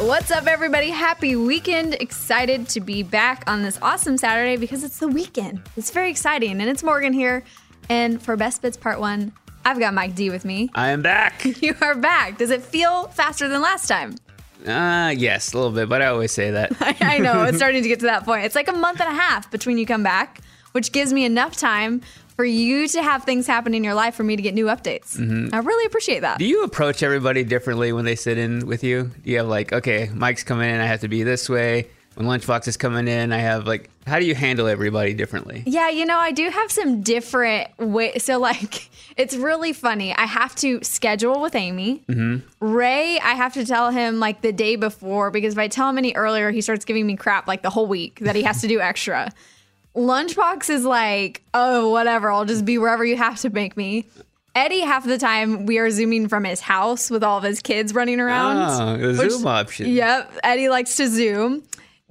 What's up, everybody? Happy weekend. Excited to be back on this awesome Saturday because it's the weekend. It's very exciting. And it's Morgan here. And for Best Bits Part 1, I've got Mike D with me. I am back. You are back. Does it feel faster than last time? Uh, yes, a little bit, but I always say that. I, I know. It's starting to get to that point. It's like a month and a half between you come back, which gives me enough time for you to have things happen in your life for me to get new updates. Mm-hmm. I really appreciate that. Do you approach everybody differently when they sit in with you? Do you have like, okay, Mike's coming in, I have to be this way. When Lunchbox is coming in, I have like, how do you handle everybody differently? Yeah, you know, I do have some different ways. So, like, it's really funny. I have to schedule with Amy. Mm-hmm. Ray, I have to tell him like the day before because if I tell him any earlier, he starts giving me crap like the whole week that he has to do extra. Lunchbox is like, oh, whatever. I'll just be wherever you have to make me. Eddie, half of the time we are zooming from his house with all of his kids running around. Oh, the which- Zoom option. Yep. Eddie likes to zoom.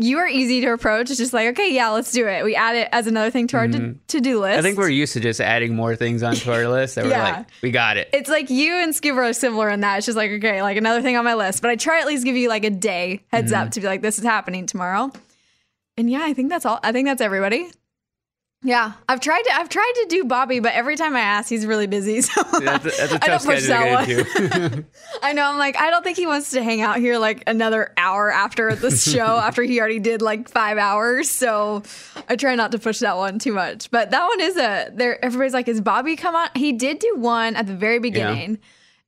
You are easy to approach. It's just like, okay, yeah, let's do it. We add it as another thing to our to do list. Mm-hmm. I think we're used to just adding more things onto our list that we're Yeah. like, we got it. It's like you and Scuba are similar in that. It's just like, okay, like another thing on my list. But I try at least give you like a day heads Mm-hmm. up to be like, this is happening tomorrow. And yeah, I think that's all. I think that's everybody. Yeah, I've tried to. I've tried to do Bobby, but every time I ask, he's really busy. So That's a, that's a I don't push that get into. I know. I'm like, I don't think he wants to hang out here like another hour after the show, after he already did like five hours. So I try not to push that one too much. But that one is a there. Everybody's like, is Bobby come on? He did do one at the very beginning.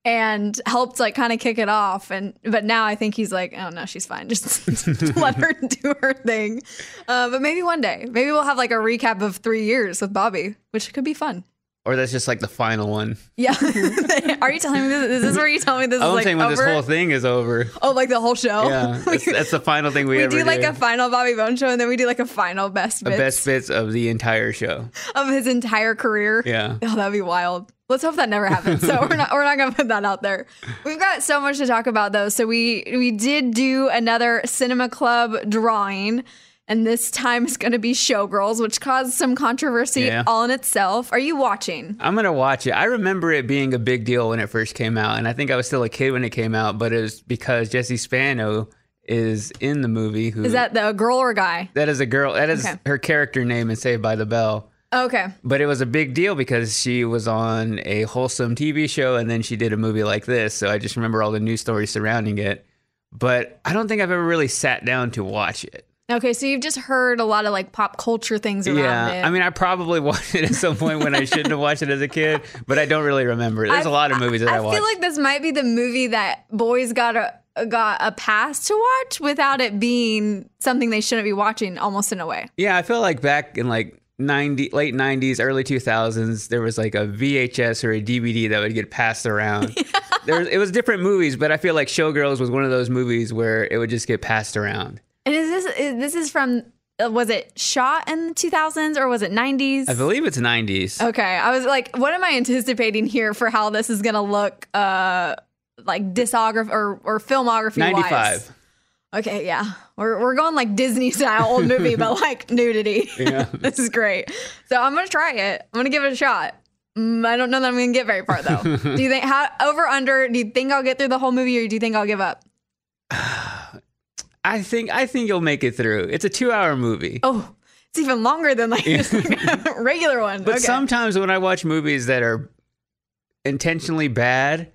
And helped like kind of kick it off, and but now I think he's like, oh no, she's fine. Just let her do her thing. Uh, but maybe one day, maybe we'll have like a recap of three years with Bobby, which could be fun. Or that's just like the final one. Yeah. Are you telling me this? Is this where you tell me this is I'm like saying when over? this whole thing is over. Oh, like the whole show? Yeah, that's, that's the final thing we, we ever do like a final Bobby Bones show, and then we do like a final best the best bits of the entire show. of his entire career. Yeah. Oh, that'd be wild. Let's hope that never happens. So we're not we're not gonna put that out there. We've got so much to talk about though. So we we did do another cinema club drawing. And this time is going to be Showgirls, which caused some controversy Yeah. all in itself. Are you watching? I'm gonna watch it. I remember it being a big deal when it first came out, and I think I was still a kid when it came out. But it was because Jesse Spano is in the movie. Who Is that the girl or a guy? that is a girl? That is Okay. her character name in Saved by the Bell. Okay. But it was a big deal because she was on a wholesome TV show, and then she did a movie like this. So I just remember all the news stories surrounding it. But I don't think I've ever really sat down to watch it. Okay, so you've just heard a lot of like pop culture things around yeah, it. I mean, I probably watched it at some point when I shouldn't have watched it as a kid, but I don't really remember. There's a lot of movies that I, I watched. I feel like this might be the movie that boys got a got a pass to watch without it being something they shouldn't be watching almost in a way. Yeah, I feel like back in like 90 late 90s, early 2000s, there was like a VHS or a DVD that would get passed around. There it was different movies, but I feel like Showgirls was one of those movies where it would just get passed around. And is this is, this is from uh, was it shot in the 2000s or was it 90s? I believe it's 90s. Okay, I was like, what am I anticipating here for how this is gonna look, uh, like discography or or filmography 95. wise? Okay, yeah, we're we're going like Disney style old movie, but like nudity. Yeah. this is great. So I'm gonna try it. I'm gonna give it a shot. Mm, I don't know that I'm gonna get very far though. do you think how over under? Do you think I'll get through the whole movie, or do you think I'll give up? I think I think you'll make it through. It's a two-hour movie. Oh, it's even longer than like just like regular one. But okay. sometimes when I watch movies that are intentionally bad,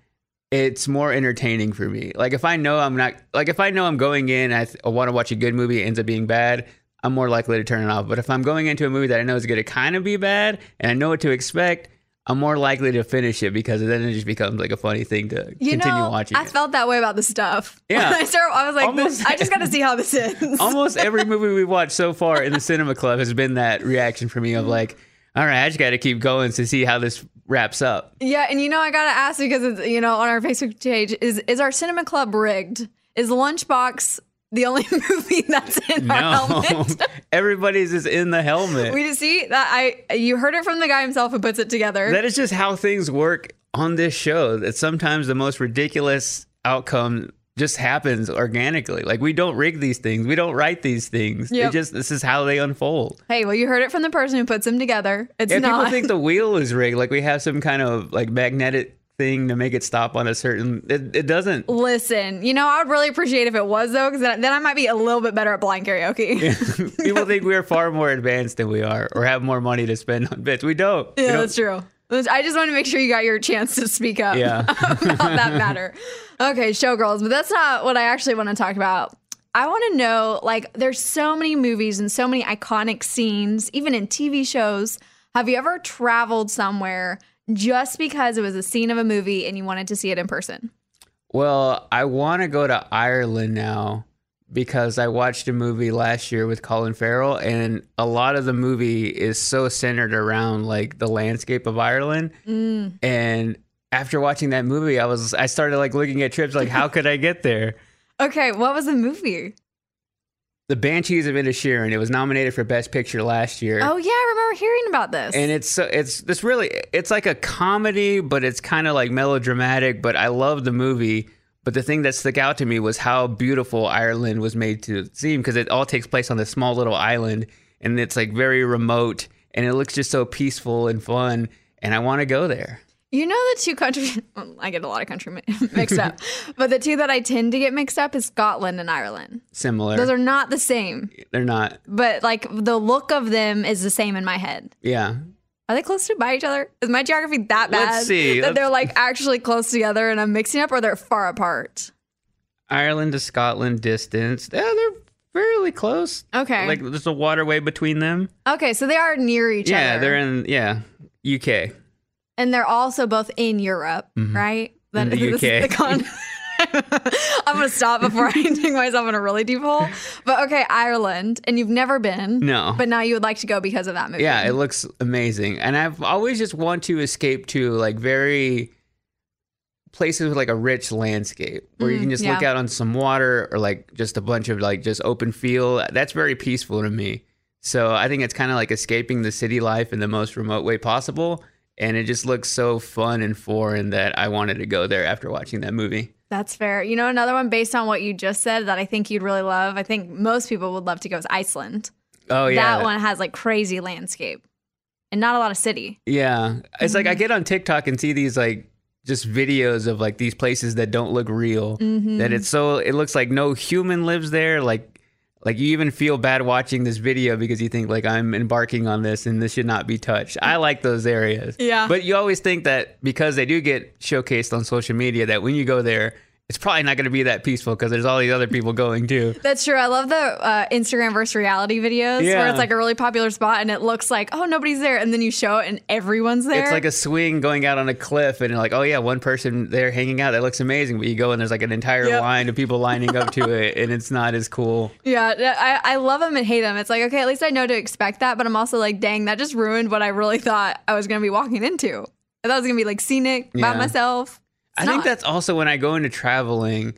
it's more entertaining for me. Like if I know I'm not, like if I know I'm going in, I, th- I want to watch a good movie, it ends up being bad. I'm more likely to turn it off. But if I'm going into a movie that I know is going to kind of be bad and I know what to expect, I'm more likely to finish it because then it just becomes like a funny thing to you continue know, watching. I it. felt that way about the stuff. Yeah. I started, I was like, this, I just got to see how this ends. Almost every movie we've watched so far in the cinema club has been that reaction for me of like, all right, I just got to keep going to see how this wraps up. Yeah, and you know, I gotta ask because it's you know on our Facebook page is is our cinema club rigged? Is Lunchbox the only movie that's in our helmet? everybody's is in the helmet. we just see that I you heard it from the guy himself who puts it together. that is just how things work on this show. That sometimes the most ridiculous outcome just happens organically. Like we don't rig these things. We don't write these things. Yep. It just this is how they unfold. hey, well, you heard it from the person who puts them together. It's Yeah, not. people think the wheel is rigged. Like we have some kind of like magnetic thing to make it stop on a certain. It, it doesn't. Listen, you know, I would really appreciate if it was though, because then, then I might be a little bit better at blind karaoke. Yeah, People think we're far more advanced than we are, or have more money to spend on bits. We don't. We don't- that's true. I just want to make sure you got your chance to speak up Yeah. about that matter. Okay, showgirls, but that's not what I actually want to talk about. I want to know like, there's so many movies and so many iconic scenes, even in TV shows. Have you ever traveled somewhere just because it was a scene of a movie and you wanted to see it in person? Well, I want to go to Ireland now because I watched a movie last year with Colin Farrell, and a lot of the movie is so centered around like the landscape of Ireland. Mm. And after watching that movie, I was I started like looking at trips like how could I get there? Okay, what was the movie? The Banshees of Inisherin. It was nominated for Best Picture last year. Oh yeah, I remember hearing about this. and it's so it's this really it's like a comedy but it's kind of like melodramatic but i love the movie but the thing that stuck out to me was how beautiful ireland was made to seem because it all takes place on this small little island and it's like very remote and it looks just so peaceful and fun and i want to go there You know the two countries well, I get a lot of country mixed up, but the two that I tend to get mixed up is Scotland and Ireland. similar Those are not the same, they're not but like the look of them is the same in my head. yeah Are they close to by each other? Is my geography that bad Let's see. that Let's- they're like actually close together and I'm mixing up, or they're far apart? ireland to scotland distance yeah they're fairly close Okay. like there's a waterway between them Okay, so they are near each yeah other. Yeah, they're in yeah uk and they're also both in Europe, right? Mm-hmm. In the UK. con- I'm gonna stop before I dig myself in a really deep hole. But okay, Ireland, and you've never been. No. But now you would like to go because of that movie. Yeah, it looks amazing. And I've always just want to escape to like very places with like a rich landscape where you Mm, can just look out on some water or like just a bunch of like just open field. That's very peaceful to me. So I think it's kind of like escaping the city life in the most remote way possible. And it just looks so fun and foreign that I wanted to go there after watching that movie. That's fair. You know, another one based on what you just said that I think you'd really love. I think most people would love to go is Iceland. Oh yeah. That one has like crazy landscape and not a lot of city. Yeah. It's like I Mm-hmm. get on TikTok and see these like just videos of like these places that don't look real. Mm-hmm. That it's so it looks like no human lives there. Like like you even feel bad watching this video because you think like I'm embarking on this and this should not be touched. I like those areas. Yeah. But you always think that because they do get showcased on social media that when you go there, it's probably not going to be that peaceful because there's all these other people going too. That's true. I love the uh, Instagram versus reality videos where it's like a really popular spot and it looks like, oh, nobody's there. And then you show it and everyone's there. It's like a swing going out on a cliff, and you're like, oh yeah, one person there hanging out. That looks amazing. But you go and there's like an entire Yep. line of people lining up to it, and it's not as cool. Yeah, I, I love them and hate them. It's like, okay, at least I know to expect that, but I'm also like, dang, that just ruined what I really thought I was going to be walking into. I thought it was going to be like scenic by myself. I think that's also when I go into traveling.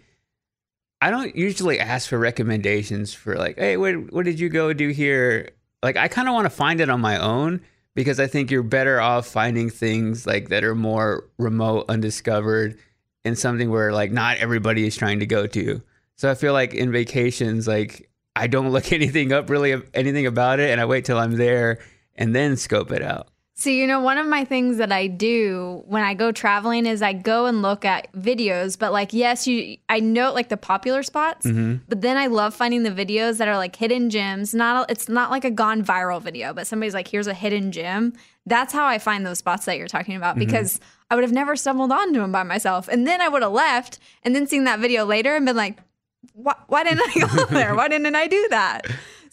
I don't usually ask for recommendations for like, hey, what what did you go do here? Like, I kind of want to find it on my own because I think you're better off finding things like that are more remote, undiscovered, and something where like not everybody is trying to go to. So I feel like in vacations, like I don't look anything up really anything about it, and I wait till I'm there and then scope it out. So, you know, one of my things that I do when I go traveling is I go and look at videos, but like, yes, you, I know like the popular spots, Mm-hmm. but then I love finding the videos that are like hidden gems. Not, it's not like a gone viral video, but somebody's like, here's a hidden gem. That's how I find those spots that you're talking about Mm-hmm. because I would have never stumbled onto them by myself. And then I would have left and then seen that video later and been like, why, why didn't I go there? Why didn't I do that?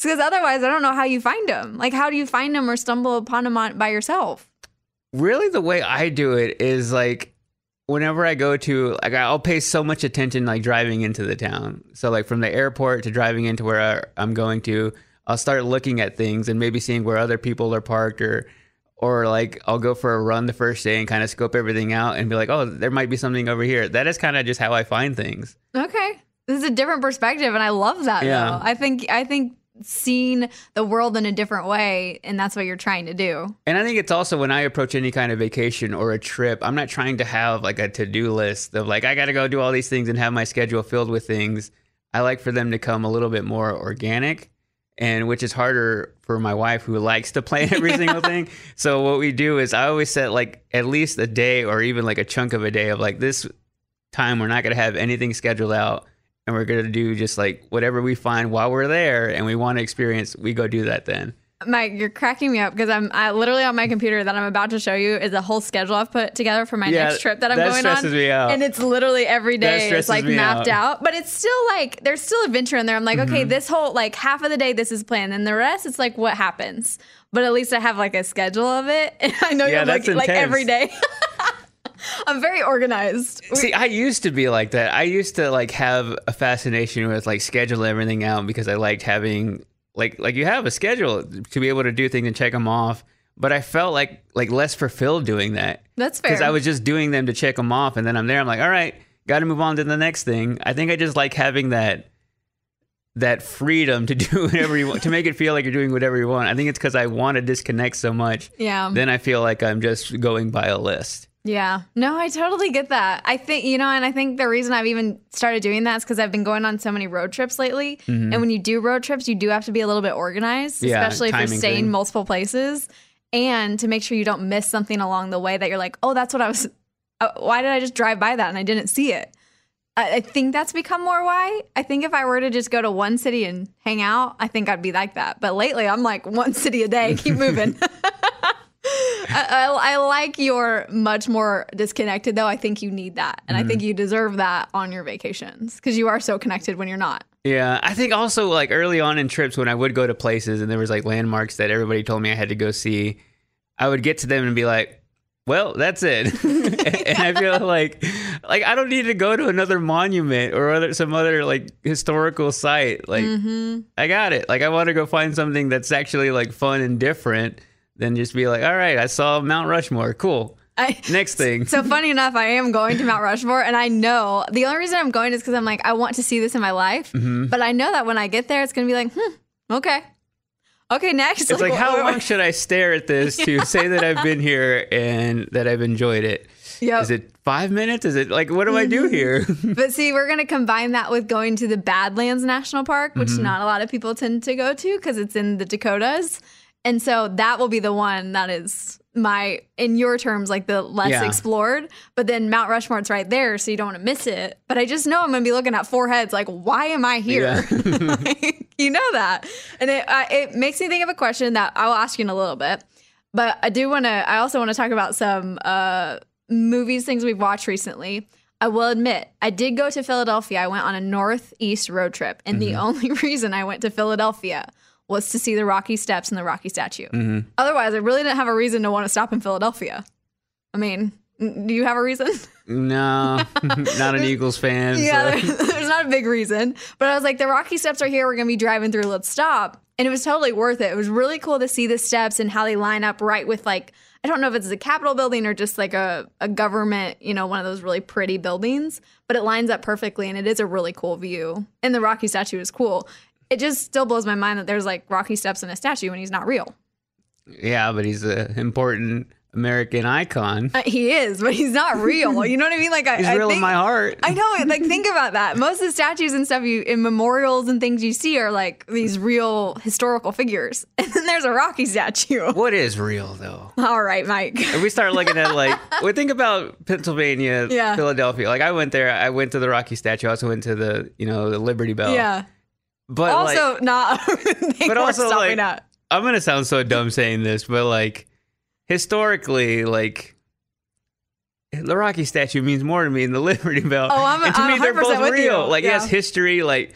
Because otherwise, I don't know how you find them. Like, how do you find them or stumble upon them on, by yourself? really the way I do it is like whenever I go to like I'll pay so much attention like driving into the town. So like from the airport to driving into where I- I'm going to, I'll start looking at things and maybe seeing where other people are parked or or like I'll go for a run the first day and kind of scope everything out and be like, "Oh, there might be something over here." That is kind of just how I find things. Okay. This is a different perspective and I love that Yeah. though. I think I think seeing the world in a different way and that's what you're trying to do. And I think it's also when I approach any kind of vacation or a trip, I'm not trying to have like a to do list of like, I got to go do all these things and have my schedule filled with things. I like for them to come a little bit more organic, and which is harder for my wife who likes to plan every single thing. So, what we do is I always set like at least a day or even like a chunk of a day of like this time, we're not going to have anything scheduled out. And we're to do just like whatever we find while we're there and we want to experience, we go do that then. Mike, you're cracking me up because I'm I, literally on my computer that I'm about to show you is a whole schedule I've put together for my Yeah, next trip that I'm that going stresses on. me out. And it's literally every day it's like mapped out. out. But it's still like there's still adventure in there. I'm like, okay, Mm-hmm. this whole like half of the day this is planned, and the rest it's like what happens. But at least I have like a schedule of it. And I know Yeah, you're like every day. I'm very organized. See, I used to be like that. I used to like have a fascination with like scheduling everything out because I liked having like like you have a schedule to be able to do things and check them off. But I felt like like less fulfilled doing that That's fair. because I was just doing them to check them off, and then I'm there. I'm like, all right, got to move on to the next thing. I think I just like having that that freedom to do whatever you want to make it feel like you're doing whatever you want. I think it's because I want to disconnect so much. Yeah. Then I feel like I'm just going by a list. Yeah. No, I totally get that. I think, you know, and I think the reason I've even started doing that is because I've been going on so many road trips lately. And when you do road trips, you do have to be a little bit organized, Mm-hmm. Yeah, especially if you're staying thing. multiple places and to make sure you don't miss something along the way that you're like, oh, that's what I was, uh, why did I just drive by that and I didn't see it? I, I think that's become more why. I think if I were to just go to one city and hang out, I think I'd be like that. But lately, I'm like one city a day, keep moving. I, I, I like your much more disconnected though. I think you need that, and I think Mm-hmm. you deserve that on your vacations because you are so connected when you're not. Yeah, I think also like early on in trips when I would go to places and there was like landmarks that everybody told me I had to go see, I would get to them and be like, "Well, that's it," and I feel like like I don't need to go to another monument or other some other like historical site. Like I got it. Like I want to go find something that's actually like fun and different than just be like, "All right, I saw Mount Rushmore. Cool. I, Next thing." so funny enough, I am going to Mount Rushmore, and I know the only reason I'm going is because I'm like I want to see this in my life. Mm-hmm. But I know that when I get there, it's gonna be like, hmm, okay, okay, next. It's like, wh- how long should I stare at this to say that I've been here and that I've enjoyed it? Yep. Is it five minutes? Is it like, what do I do here? But see, we're going to combine that with going to the Badlands National Park, which Mm-hmm. not a lot of people tend to go to because it's in the Dakotas. And so that will be the one that is my, in your terms, like the less Yeah. explored. But then Mount Rushmore's right there, so you don't want to miss it. But I just know I'm going to be looking at four heads, like, why am I here? Like, you know that. And it, uh, it makes me think of a question that I'll ask you in a little bit. But I do want to, I also want to talk about some uh, movies, things we've watched recently. I will admit, I did go to Philadelphia. I went on a northeast road trip. And the only reason I went to Philadelphia was to see the Rocky Steps and the Rocky statue. Mm-hmm. Otherwise, I really didn't have a reason to want to stop in Philadelphia. I mean, do you have a reason? no, not an Eagles fan. Yeah, so- there- there's not a big reason. But I was like, the Rocky Steps are here. We're going to be driving through. Let's stop. And it was totally worth it. It was really cool to see the steps and how they line up right with like, I don't know if it's the Capitol building or just like a, a government, you know, one of those really pretty buildings, but it lines up perfectly and it is a really cool view. And the Rocky statue is cool. It just still blows my mind that there's like Rocky steps in a statue and he's not real. Yeah, but he's an important American icon. Uh, he is, but he's not real. You know what I mean? Like I, He's I real think, in my heart. I know. Like think about that. Most of the statues and stuff you in memorials and things you see are like these real historical figures, and then there's a Rocky statue. What is real though? All right, Mike. If we start looking at like, we think about Pennsylvania, Yeah. Philadelphia. Like I went there. I went to the Rocky statue. I also went to the, you know, the Liberty Bell. Yeah. But like, also, not. a but also like, at. I'm gonna sound so dumb saying this, but like historically, like the Rocky statue means more to me than the Liberty Bell. Oh, I'm- and to I'm me, they're 100% both real. you. Like yes, Yeah. history, like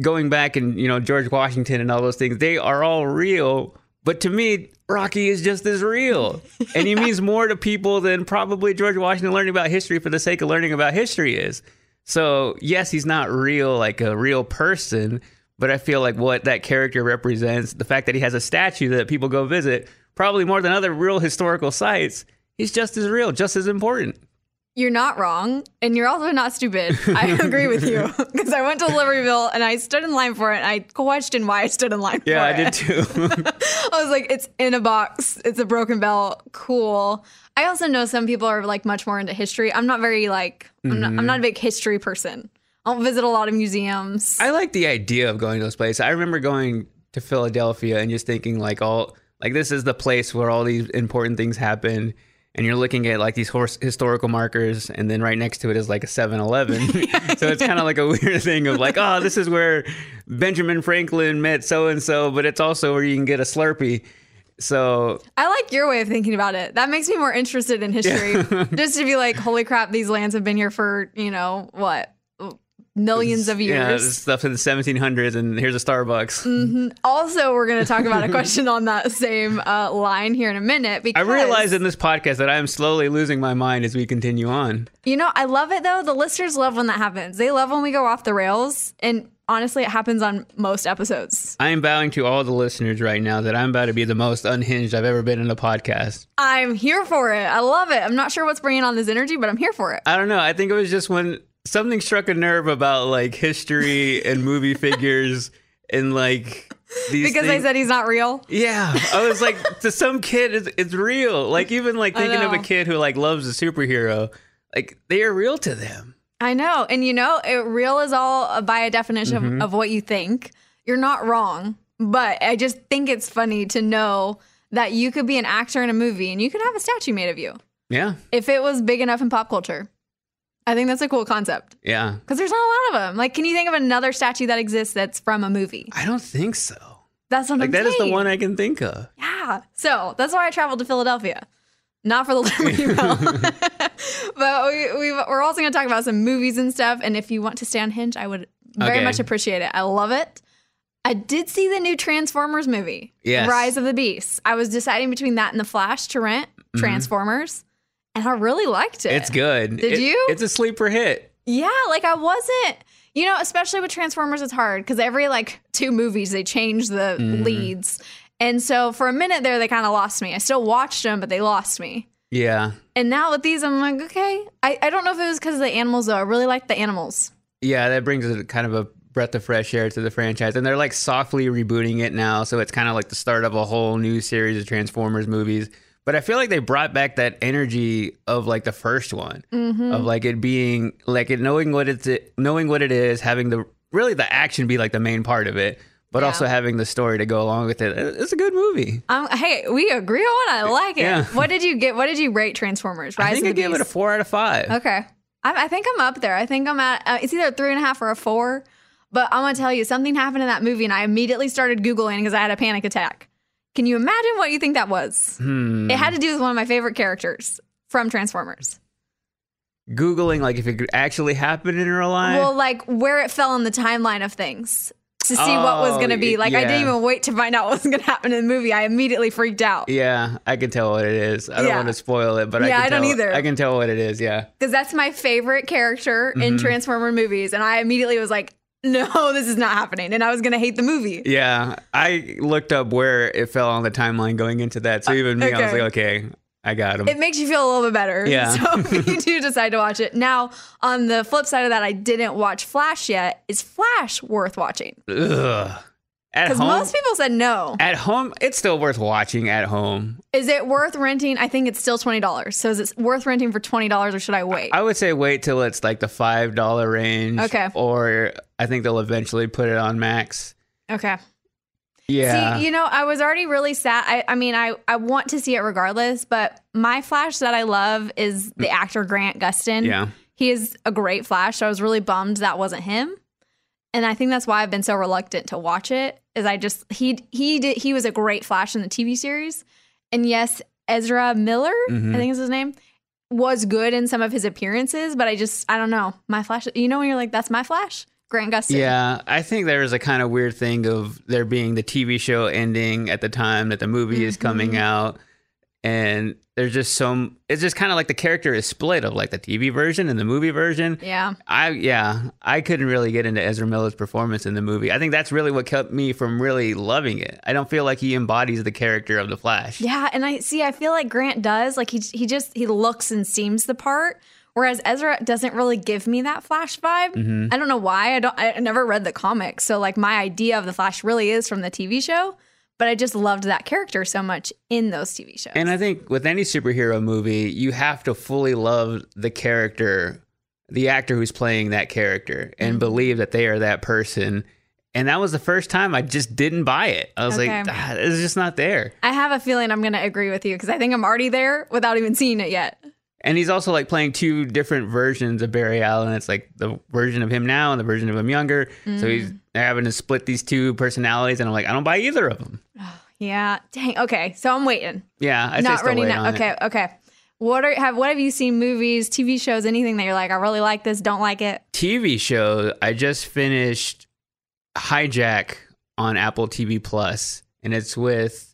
going back and you know George Washington and all those things, they are all real. But to me, Rocky is just as real, and he means more to people than probably George Washington learning about history for the sake of learning about history is. So yes, he's not real like a real person, but I feel like what that character represents, the fact that he has a statue that people go visit, probably more than other real historical sites, he's just as real, just as important. You're not wrong, and you're also not stupid. I agree with you because I went to Liberty Bell and I stood in line for it. And I questioned why I stood in line for it. Yeah, I did too. I was like, it's in a box. It's a broken bell. Cool. I also know some people are like much more into history. I'm not very like, I'm, not, I'm not a mm-hmm. big history person. I don't visit a lot of museums. I like the idea of going to those places. I remember going to Philadelphia and just thinking like all like this is the place where all these important things happen. And you're looking at like these horse historical markers, and then right next to it is like a 7-Eleven. so it's kind of like a weird thing of like, oh, this is where Benjamin Franklin met so and so, but it's also where you can get a Slurpee. So I like your way of thinking about it. That makes me more interested in history. Just to be like, holy crap, these lands have been here for, you know, what, millions of years. this stuff in the 1700s, and here's a Starbucks. Also, we're going to talk about a question on that same uh, line here in a minute Because I realize in this podcast that I am slowly losing my mind as we continue on. You know, I love it though. The listeners love when that happens. They love when we go off the rails. And honestly, it happens on most episodes. I am bowing to all the listeners right now that I'm about to be the most unhinged I've ever been in a podcast. I'm here for it. I love it. I'm not sure what's bringing on this energy, but I'm here for it. I don't know. I think it was just when something struck a nerve about like history and movie figures and like these Because things. they said he's not real. Yeah, I was like, to some kid, it's, it's real. Like even like thinking of a kid who like loves a superhero, like they are real to them. I know. And you know, it real is all uh, by a definition Mm-hmm. of, of what you think. You're not wrong. But I just think it's funny to know that you could be an actor in a movie and you could have a statue made of you Yeah, if it was big enough in pop culture. I think that's a cool concept yeah. because there's not a lot of them. Like, can you think of another statue that exists that's from a movie? I don't think so. That's what Like I'm that is the one I can think of. Yeah. So that's why I traveled to Philadelphia. Not for the Liberty Bell. but we, we, we're also going to talk about some movies and stuff. And if you want to stay on Hinge, I would very Okay. much appreciate it. I love it. I did see the new Transformers movie, Yes. Rise of the Beasts. I was deciding between that and The Flash to rent mm-hmm. Transformers, and I really liked it. It's good. Did It- you? It's a sleeper hit. Yeah, like I wasn't, you know, especially with Transformers, it's hard because every like two movies they change the Mm-hmm. leads. And so for a minute there, they kind of lost me. I still watched them, but they lost me. Yeah. And now with these, I'm like, okay. I, I don't know if it was because of the animals, though. I really like the animals. Yeah, that brings a kind of a breath of fresh air to the franchise. And they're like softly rebooting it now. So it's kind of like the start of a whole new series of Transformers movies. But I feel like they brought back that energy of like the first one, Mm-hmm. of like it being like it knowing what it's knowing what it is, having the really the action be like the main part of it, but Yeah. also having the story to go along with it. It's a good movie. Um, hey, we agree on it. I like it. Yeah. What did you get? What did you rate Transformers? Rise I think I gave it a Beast? four out of five. Okay. I, I think I'm up there. I think I'm at, uh, it's either a three and a half or a four. But I'm to tell you, something happened in that movie, and I immediately started Googling because I had a panic attack. Can you imagine what you think that was? Hmm. It had to do with one of my favorite characters from Transformers. Googling like if it could actually happen in real life. Well, like where it fell in the timeline of things to see what was Oh, going to be. Like, I didn't even wait to find out what was going to happen in the movie. I immediately freaked out Yeah, I can tell what it is. I don't Yeah. want to spoil it, but I Yeah, can I don't tell, either. I can tell what it is. Yeah. because that's my favorite character in Mm-hmm. Transformer movies. And I immediately was like, no, this is not happening. And I was going to hate the movie. Yeah, I looked up where it fell on the timeline going into that. So uh, even me, I was like, okay, I got him. It makes you feel a little bit better. Yeah. So you do decide to watch it. Now, on the flip side of that, I didn't watch Flash yet. Is Flash worth watching? Ugh. At Because home, most people said no. at home, it's still worth watching at home. Is it worth renting? I think it's still twenty dollars. So is it worth renting for twenty dollars, or should I wait? I would say wait till it's like the five dollar range. Okay. Or I think they'll eventually put it on Max. okay. Yeah. See, you know, I was already really sad. I, I mean, I, I want to see it regardless, but my Flash that I love is the mm. actor Grant Gustin. Yeah. He is a great Flash. So I was really bummed that wasn't him. And I think that's why I've been so reluctant to watch it. Is I just he he did he was a great Flash in the TV series, and yes, Ezra Miller, Mhm. I think is his name, was good in some of his appearances. But I just I don't know my Flash. You know when you're like that's my Flash, Grant Gustin. Yeah, I think there's a kind of weird thing of there being the TV show ending at the time that the movie is coming Mhm. out, and there's just some. It's just kind of like the character is split of like the TV version and the movie version. yeah. I yeah, I couldn't really get into Ezra Miller's performance in the movie. I think that's really what kept me from really loving it. I don't feel like he embodies the character of the Flash. Yeah, and I see. I feel like Grant does. Like he he just he looks and seems the part, whereas Ezra doesn't really give me that Flash vibe. Mhm. I don't know why. I don't. I never read the comics, so like my idea of the Flash really is from the TV show. But I just loved that character so much in those TV shows. And I think with any superhero movie, you have to fully love the character, the actor who's playing that character, and Mm-hmm. believe that they are that person. And that was the first time I just didn't buy it. I was Okay. like, ah, it's just not there. I have a feeling I'm going to agree with you because I think I'm already there without even seeing it yet. And he's also like playing two different versions of Barry Allen. It's like the version of him now and the version of him younger. So Mm. he's they're having to split these two personalities, and I'm like, I don't buy either of them. Yeah. Dang. Okay. So I'm waiting. Yeah, I Not wait now. on it. Okay. Okay. What are have what have you seen movies, TV shows, anything that you're like, I really like this, don't like it? TV show, I just finished Hijack on Apple TV Plus, and it's with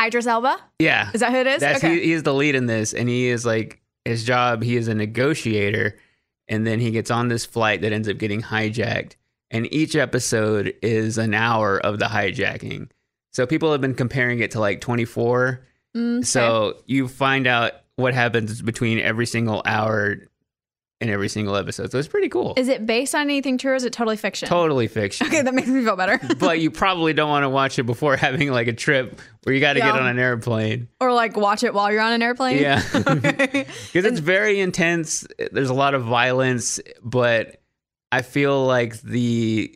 Idris Elba? yeah, Is that who it is? that's okay. he, he is the lead in this, and he is like his job. He is a negotiator, and then he gets on this flight that ends up getting hijacked, and each episode is an hour of the hijacking. So people have been comparing it to like 24. Mm, okay. So you find out what happens between every single hour in every single episode. So it's pretty cool. Is it based on anything true or is it totally fiction? Totally fiction. Okay, that makes me feel better. but you probably don't want to watch it before having like a trip where you got to Yeah. get on an airplane. or like watch it while you're on an airplane. Yeah. Okay. Because it's very intense. There's a lot of violence, but I feel like the.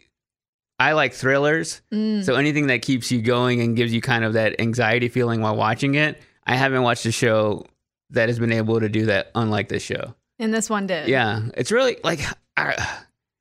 I like thrillers. Mm. So anything that keeps you going and gives you kind of that anxiety feeling while watching it. I haven't watched a show that has been able to do that unlike this show. And this one did. Yeah. It's really like. I,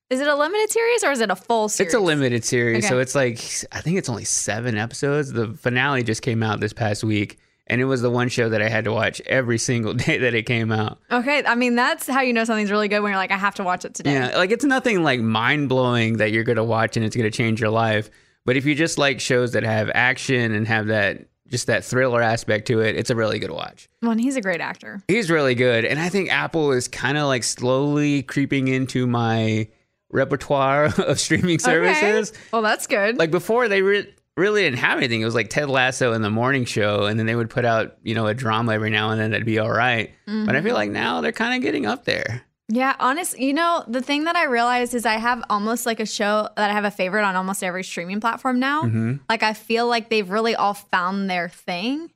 Is it a limited series or is it a full series? It's a limited series, so it's like I think it's only seven episodes. The finale just came out this past week, and it was the one show that I had to watch every single day that it came out. Okay, I mean that's how you know something's really good when you're like, I have to watch it today. Yeah, like it's nothing like mind blowing that you're gonna watch and it's gonna change your life. But if you just like shows that have action and have that just that thriller aspect to it, it's a really good watch. Well, and he's a great actor. He's really good, and I think Apple is kind of like slowly creeping into my repertoire of streaming services. Okay. Well, that's good. like before they re- really didn't have anything. It was like Ted Lasso and the morning show, and then they would put out you know a drama every now and then that'd be all right. But I mm-hmm. feel like now they're kind of getting up there. Yeah, honest. You know, the thing that I realized is I have almost like a show that I have a favorite on almost every streaming platform now. Mhm. Like I feel like they've really all found their thing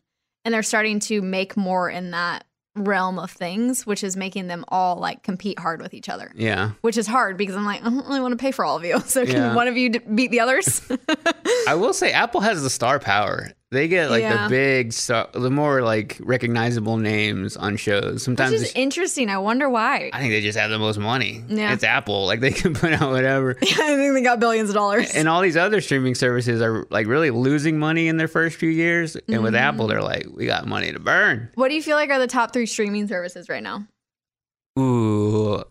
and they're starting to make more in that realm of things, which is making them all like compete hard with each other. Yeah, Which is hard because I'm like, I don't really want to pay for all of you. So can Yeah. one of you d- beat the others? I will say Apple has the star power. They get like Yeah. the big, star, the more like recognizable names on shows. Sometimes Which is it's- interesting. I wonder why. I think they just have the most money. Yeah. It's Apple. Like they can put out whatever. Yeah, I think they got billions of dollars. And all these other streaming services are like really losing money in their first few years. And with Mm-hmm. Apple, they're like, we got money to burn. what do you feel like are the top three streaming services right now? Ooh.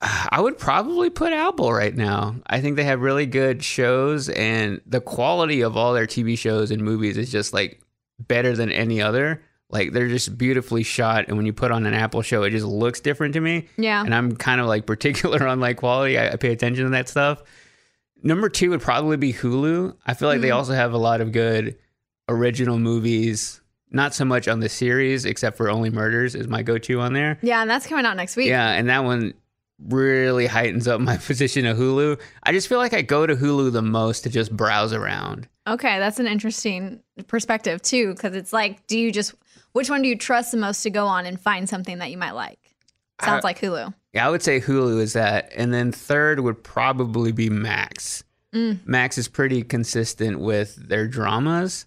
I would probably put Apple right now. I think they have really good shows, and the quality of all their TV shows and movies is just like better than any other. Like they're just beautifully shot, and when you put on an Apple show, it just looks different to me. Yeah. And I'm kind of like particular on like quality. I, I pay attention to that stuff. Number two would probably be Hulu. I feel like they Mm. also have a lot of good original movies not so much on the series, except for Only Murders is my go-to on there. Yeah, and that's coming out next week. Yeah, and that one really heightens up my position of Hulu. I just feel like I go to Hulu the most to just browse around. Okay, that's an interesting perspective too, because it's like, do you just which one do you trust the most to go on and find something that you might like? Sounds I- like Hulu. Yeah, I would say Hulu is that, and then third would probably be Max. Mm. Max is pretty consistent with their dramas,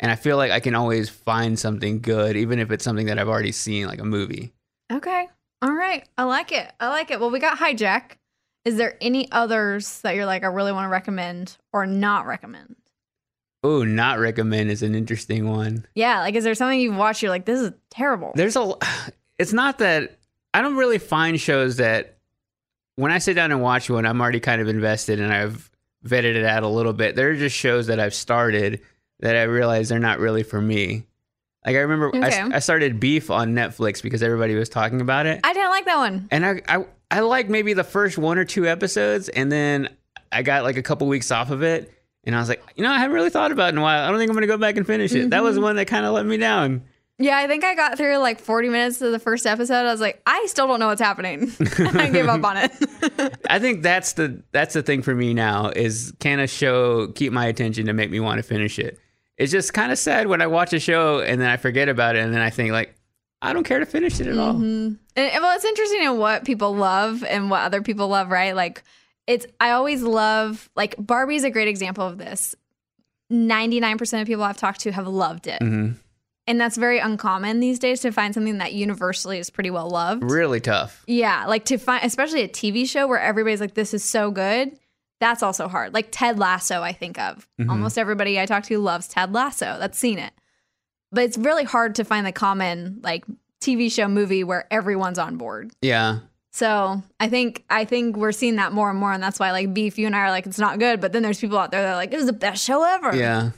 and I feel like I can always find something good, even if it's something that I've already seen, like a movie. Okay. All right. I like it. I like it. Well, we got Hijack. Is there any others that you're like, I really want to recommend or not recommend? Oh, not recommend is an interesting one. Yeah. Like, is there something you've watched you're like, this is terrible? There's a. It's not that I don't really find shows that when I sit down and watch one, I'm already kind of invested and I've vetted it out a little bit. There are just shows that I've started that I realize they're not really for me. Like I remember I, Okay. I started Beef on Netflix because everybody was talking about it, I didn't like that one. and I I I like maybe the first one or two episodes, and then I got like a couple weeks off of it. And I was like, you know, I haven't really thought about it in a while. I don't think I'm going to go back and finish it. That was Mm-hmm. one that kind of let me down. Yeah, I think I got through like 40 minutes of the first episode. I was like, I still don't know what's happening. I gave up on it. I think that's the that's the thing for me now is can a show keep my attention to make me want to finish it? It's just kind of sad when I watch a show and then I forget about it and then I think like I don't care to finish it at all. And, well, it's interesting in what people love and what other people love, right? Like, it's, I always love, like, Barbie's a great example of this. 99% of people I've talked to have loved it. Mhm. And that's very uncommon these days to find something that universally is pretty well loved. Really tough. Yeah, like to find, especially a TV show where everybody's like, this is so good. That's also hard. Like Ted Lasso, I think of. Mhm. Almost everybody I talk to loves Ted Lasso. That's seen it. But it's really hard to find the common, like, TV show movie where everyone's on board. Yeah. So I think I think we're seeing that more and more, and that's why like beef, you and I are like it's not good, but then there's people out there that are like it was the best show ever. Yeah.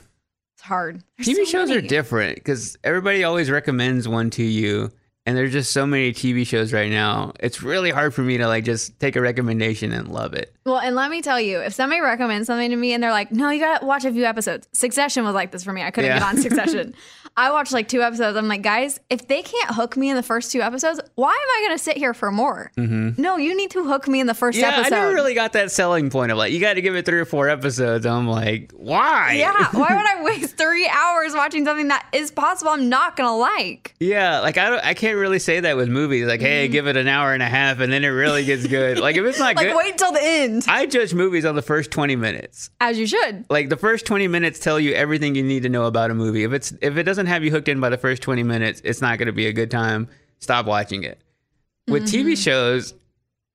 it's hard. There's TV so shows are different because everybody always recommends one to you, and there's just so many TV shows right now. It's really hard for me to like just take a recommendation and love it. Well, and let me tell you, if somebody recommends something to me and they're like, "No, you gotta watch a few episodes," Succession was like this for me. I couldn't Yeah. get on Succession. I watched like two episodes. I'm like, guys, if they can't hook me in the first two episodes, why am I gonna sit here for more? Mm-hmm. No, you need to hook me in the first. Yeah, episode. I never really got that selling point of like you got to give it three or four episodes. I'm like, why? Yeah, why would I waste three hours watching something that is possible I'm not gonna like? Yeah, like I don't, I can't really say that with movies. Like, hey, mm-hmm. give it an hour and a half, and then it really gets good. like if it's not Like, good, wait till the end, I judge movies on the first twenty minutes. as you should. Like the first twenty minutes tell you everything you need to know about a movie. If it's if it doesn't have you hooked in by the first twenty minutes, it's not going to be a good time. Stop watching it. With TV mm-hmm. shows,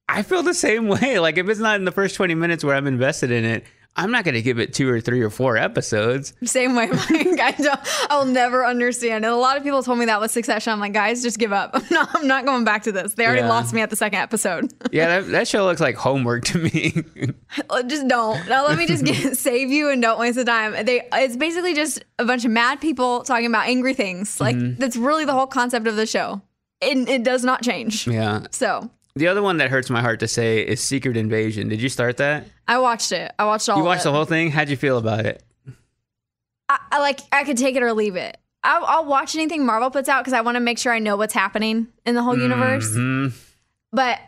I feel the same way. Like if it's not in the first twenty minutes where I'm invested in it, I'm not going to give it two or three or four episodes. Same way, Mike. I don't, I'll never understand. And a lot of people told me that with Succession. I'm like, guys, just give up. I'm not, I'm not going back to this. They already Yeah. lost me at the second episode. Yeah, that, that show looks like homework to me. just don't. Now let me just get, save you and don't waste the time. They it's basically just a bunch of mad people talking about angry things. Like Mm-hmm. that's really the whole concept of the show. It, it does not change. yeah. So The other one that hurts my heart to say is Secret Invasion. Did you start that? I watched it. I watched all. You watched the whole thing? How'd you feel about it? I, I like I could take it or leave it. I'll, I'll watch anything Marvel puts out because I want to make sure I know what's happening in the whole universe. Mhm. But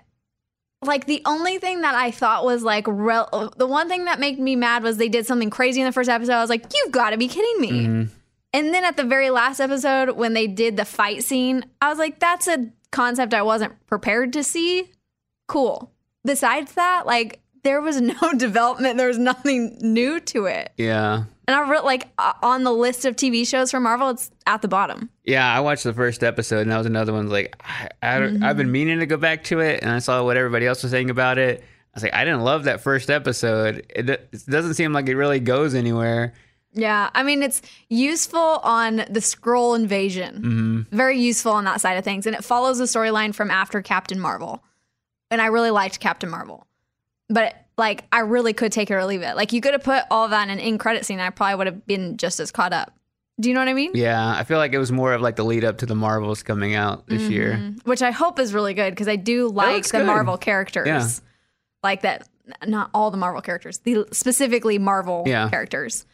like the only thing that I thought was like rel- the one thing that made me mad was they did something crazy in the first episode. I was like, you've got to be kidding me. Mm-hmm. And then at the very last episode when they did the fight scene, I was like, that's a concept I wasn't prepared to see. Cool. Besides that, like there was no development. There was nothing new to it. Yeah. And I wrote like on the list of TV shows for Marvel, it's at the bottom. Yeah, I watched the first episode, and that was another one. Like, I, I, don't- I've mm-hmm. been meaning to go back to it, and I saw what everybody else was saying about it. I was like, I didn't love that first episode. It, it doesn't seem like it really goes anywhere. Yeah, I mean it's useful on the Skrull invasion. Mm-hmm. Very useful on that side of things, and it follows the storyline from after Captain Marvel. And I really liked Captain Marvel, but like I really could take it or leave it. Like you could have put all that in an in credit scene, I probably would have been just as caught up. Do you know what I mean? Yeah, I feel like it was more of like the lead up to the Marvels coming out this mm-hmm. year. Which I hope is really good because I do like the good. Marvel characters. Yeah. Like that, not all the Marvel characters, the specifically Marvel Yeah. characters.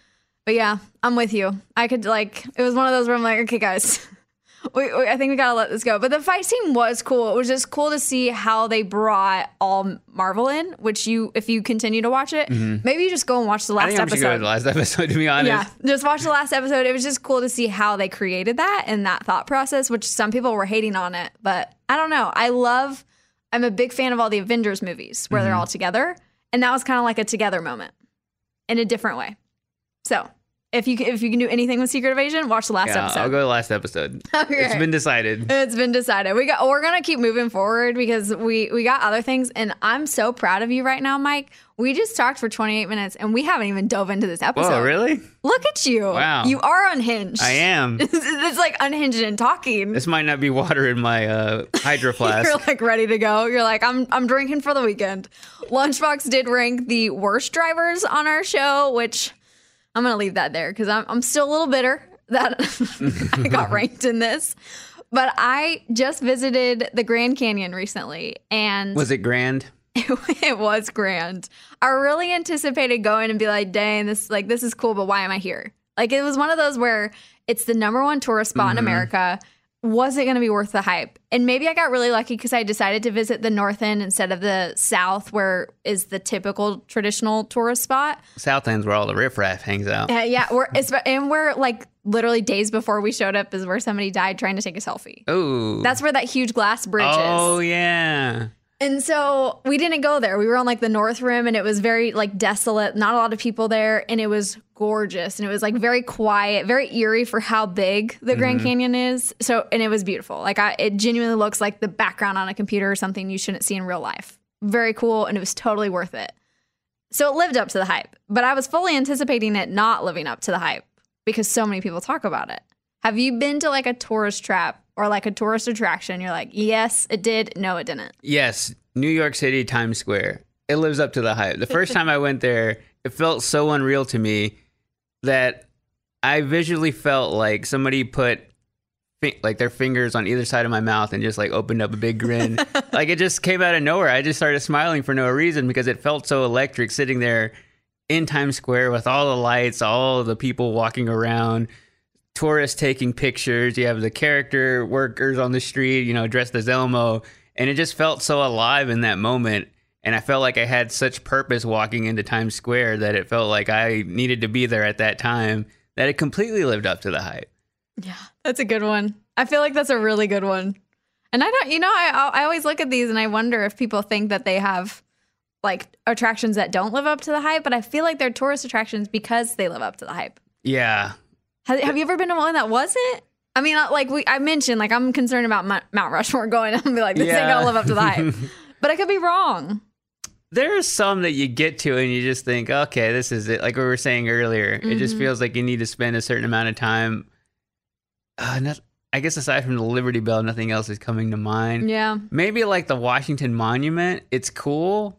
But yeah, I'm with you. I could like it was one of those where I'm like, okay, guys, we, we, I think we gotta let this go. But the fight scene was cool. It was just cool to see how they brought all Marvel in. Which you, if you continue to watch it, maybe you just go and watch the Mm-hmm. I last think I'm just going to episode. the last episode, to be honest. Yeah, just watch the last episode. It was just cool to see how they created that and that thought process, which some people were hating on it. But I don't know. I love, I'm a big fan of all the Avengers movies where Mm-hmm. they're all together. And that was kind of like a together moment in a different way. So if you, can- if you can do anything with Secret Invasion, watch the last Yeah, episode. I'll go to the last episode. Okay. It's been decided. It's been decided. We got we're gonna keep moving forward because we we got other things, and I'm so proud of you right now, Mike. We just talked for 28 minutes, and we haven't even dove into this episode. Whoa, really? Look at you! Wow. you are unhinged. I am. it's like unhinged and talking. This might not be water in my uh, hydro flask. You're like ready to go. You're like, I'm I'm drinking for the weekend. Lunchbox did rank the worst drivers on our show, which I'm gonna leave that there because I'm I'm still a little bitter that I got ranked in this. But I just visited the Grand Canyon recently and Was it grand? it was grand. I really anticipated going and be like, dang, this like this is cool, but why am I here? Like it was one of those where it's the number one tourist spot in mm-hmm. America. Was it going to be worth the hype? And maybe I got really lucky because I decided to visit the north end instead of the south, where is the typical traditional tourist spot. South End's where all the riffraff hangs out. Uh, yeah, we're it's, and we're like literally days before we showed up is where somebody died trying to take a selfie. Oh. That's where that huge glass bridge is. Oh, yeah. And so we didn't go there. We were on like the north rim and it was very like desolate, not a lot of people there, and it was gorgeous and it was like very quiet, very eerie for how big the mm-hmm. Grand Canyon is. So and it was beautiful. Like I it genuinely looks like the background on a computer or something you shouldn't see in real life. Very cool and it was totally worth it. So it lived up to the hype, but I was fully anticipating it not living up to the hype because so many people talk about it. Have you been to like a tourist trap or like a tourist attraction? You're like, yes, it did. No, it didn't. Yes, New York City, Times Square. It lives up to the hype. The first time I went there, it felt so unreal to me that I visually felt like somebody put fi- like their fingers on either side of my mouth and just like opened up a big grin. like it just came out of nowhere. I just started smiling for no reason because it felt so electric sitting there in Times Square with all the lights, all the people walking around, tourists taking pictures. You have the character workers on the street, you know, dressed as Elmo. And it just felt so alive in that moment. And I felt like I had such purpose walking into Times Square that it felt like I needed to be there at that time that it completely lived up to the hype. Yeah, that's a good one. I feel like that's a really good one. And I don't, you know, I I always look at these and I wonder if people think that they have like attractions that don't live up to the hype, but I feel like they're tourist attractions because they live up to the hype. Yeah. Have, have you ever been to one that wasn't? I mean, uh, like we I mentioned, like I'm concerned about Mount Mount Rushmore going. I'm be like, this ain't gonna live up to the hype, but I could be wrong. There are some that you get to and you just think, okay, this is it. Like we were saying earlier, it just feels like you need to spend a certain amount of time. Uh, not, I guess aside from the Liberty Bell, nothing else is coming to mind. Yeah, Maybe like the Washington Monument. It's cool,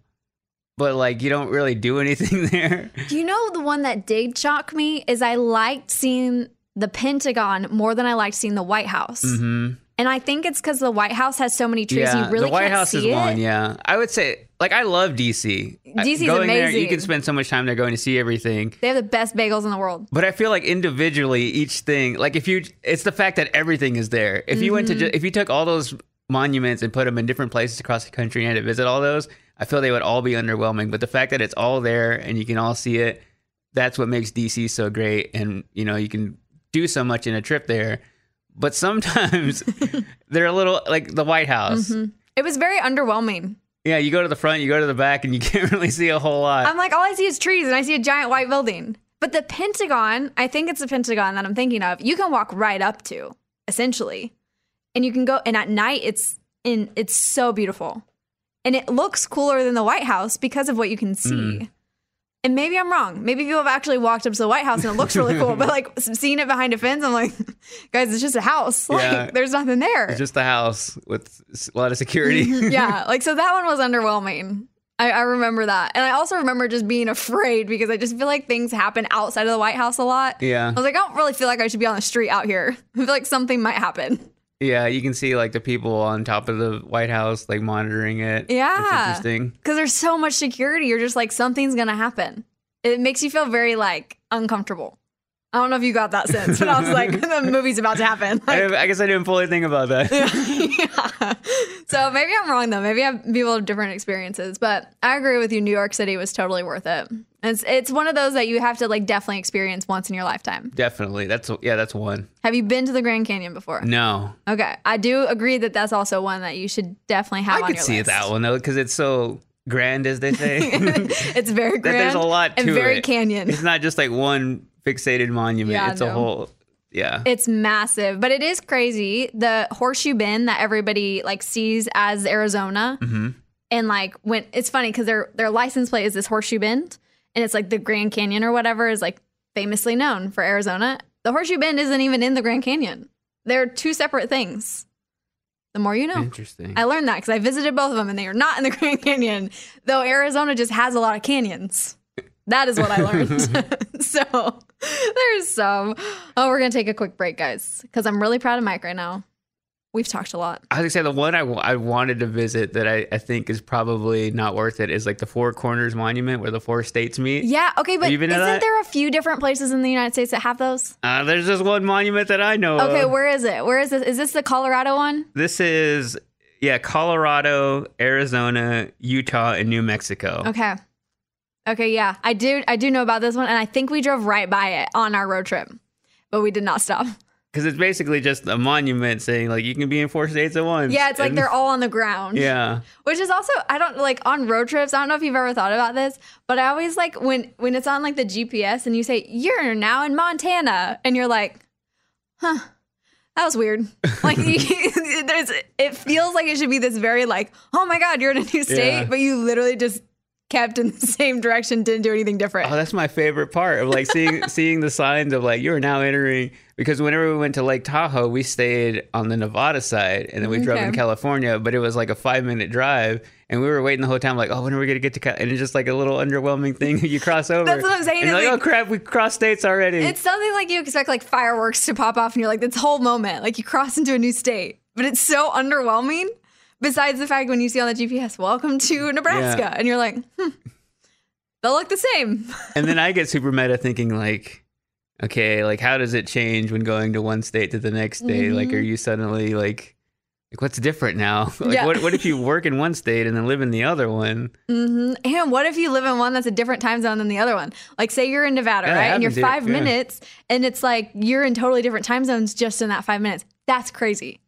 but like you don't really do anything there. Do you know the one that did shock me is I liked seeing the Pentagon more than I liked seeing the White House. hmm And I think it's because the White House has so many trees. Yeah, you really can't see. the White House is it. one. Yeah, I would say like I love DC. DC 's going there, you can spend so much time there going to see everything. They have the best bagels in the world. But I feel like individually, each thing, like if you, it's the fact that everything is there. If you went to, Mm-hmm. if you took all those monuments and put them in different places across the country and had to visit all those, I feel they would all be underwhelming. But the fact that it's all there and you can all see it, that's what makes DC so great. And you know, you can do so much in a trip there. But sometimes they're a little like the White House. Mm-hmm. It was very underwhelming. Yeah, you go to the front, you go to the back, and you can't really see a whole lot. I'm like, all I see is trees and I see a giant white building. But the Pentagon, I think it's the Pentagon that I'm thinking of, you can walk right up to, essentially. And you can go and at night it's in it's so beautiful. And it looks cooler than the White House because of what you can see. Mm. And maybe I'm wrong. Maybe people have actually walked up to the White House and it looks really cool. But like seeing it behind a fence, I'm like, guys, it's just a house. Like Yeah. there's nothing there. It's just a house with a lot of security. yeah, like so that one was underwhelming. I, I remember that, and I also remember just being afraid because I just feel like things happen outside of the White House a lot. Yeah. I was like, I don't really feel like I should be on the street out here. I feel like something might happen. Yeah, you can see like the people on top of the White House like monitoring it. Yeah. It's interesting. because there's so much security. You're just like something's gonna happen. It makes you feel very like uncomfortable. I don't know if you got that sense, but I was like, the movie's about to happen. I, I guess I didn't fully think about that. yeah. So maybe I'm wrong though. Maybe I have people have different experiences, but I agree with you. New York City was totally worth it. It's it's one of those that you have to like definitely experience once in your lifetime. Definitely. That's yeah. That's one. Have you been to the Grand Canyon before? No, Okay, I do agree that that's also one that you should definitely have I on could see list. that one though because it's so grand, as they say. it's very grand. there's a lot and very it. canyon. It's not just like one fixated monument. Yeah, it's a whole. Yeah. It's massive, but it is crazy. The horseshoe bend that everybody like sees as Arizona, hmm and like when it's funny because their their license plate is this horseshoe bend, and it's like the Grand Canyon or whatever is like famously known for Arizona. The horseshoe bend isn't even in the Grand Canyon. They're two separate things. The more you know. Interesting. I learned that because I visited both of them and they are not in the Grand Canyon, though Arizona just has a lot of canyons. That is what I learned. so there's some. Oh, we're going to take a quick break, guys, because I'm really proud of Mike right now. We've talked a lot. I was gonna say the one I, w- I wanted to visit that I, I think is probably not worth it is like the Four Corners Monument where the four states meet. Yeah, okay, but isn't that? there a few different places in the United States that have those? Uh, there's just one monument that I know Okay, of. where is it? Where is this? Is this the Colorado one? This is yeah, Colorado, Arizona, Utah, and New Mexico. Okay. Okay, yeah. I do I do know about this one and I think we drove right by it on our road trip. But we did not stop. Because it's basically just a monument saying like you can be in four states at once. Yeah, it's like they're all on the ground. Yeah. Which is also I don't like on road trips. I don't know if you've ever thought about this, but I always like when when it's on like the GPS and you say you're now in Montana, and you're like, huh, that was weird. Like there's, it feels like it should be this very like, oh my god, you're in a new state, Yeah. but you literally just kept in the same direction, didn't do anything different. Oh, that's my favorite part of like seeing seeing the signs of like you're now entering because whenever we went to Lake Tahoe, we stayed on the Nevada side and then we drove in California, but it was like a five minute drive and we were waiting the whole time like, oh, when are we gonna get to Cal-? and it's just like a little underwhelming thing you cross over. That's what I'm saying, And like, like- oh crap, we crossed states already. It's something like you expect like fireworks to pop off, and you're like, this whole moment, like you cross into a new state, but it's so underwhelming. Besides the fact when you see on the GPS, welcome to Nebraska, Yeah. and you're like, hmm, they'll look the same. and then I get super meta thinking like, okay, like how does it change when going to one state to the next state? Like, are you suddenly like, like what's different now? like, Yeah. what what if you work in one state and then live in the other one? Mm-hmm. And what if you live in one that's a different time zone than the other one? Like, say you're in Nevada, Yeah, it right? And you're five yeah. minutes, and it's like you're in totally different time zones just in that five minutes. That's crazy.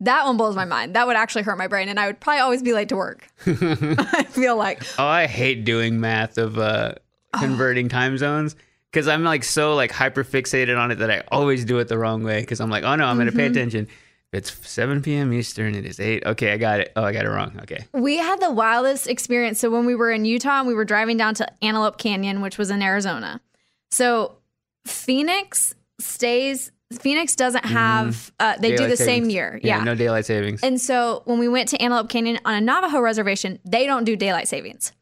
That one blows my mind. That would actually hurt my brain, and I would probably always be late to work. I feel like Oh, I hate doing math of uh, Oh. converting time zones because I'm like so like hyper fixated on it that I always do it the wrong way because I'm like, oh no, I'm gonna pay Mhm. attention. It's 7 p.m. Eastern. It is eight. Okay, I got it. Oh, I got it wrong. Okay. We had the wildest experience. So when we were in Utah and we were driving down to Antelope Canyon, which was in Arizona. So Phoenix stays. Phoenix doesn't have. Uh, they do Mm-hmm. Daylight the same year. Yeah, Yeah. no daylight savings. and so when we went to Antelope Canyon on a Navajo reservation, they don't do daylight savings.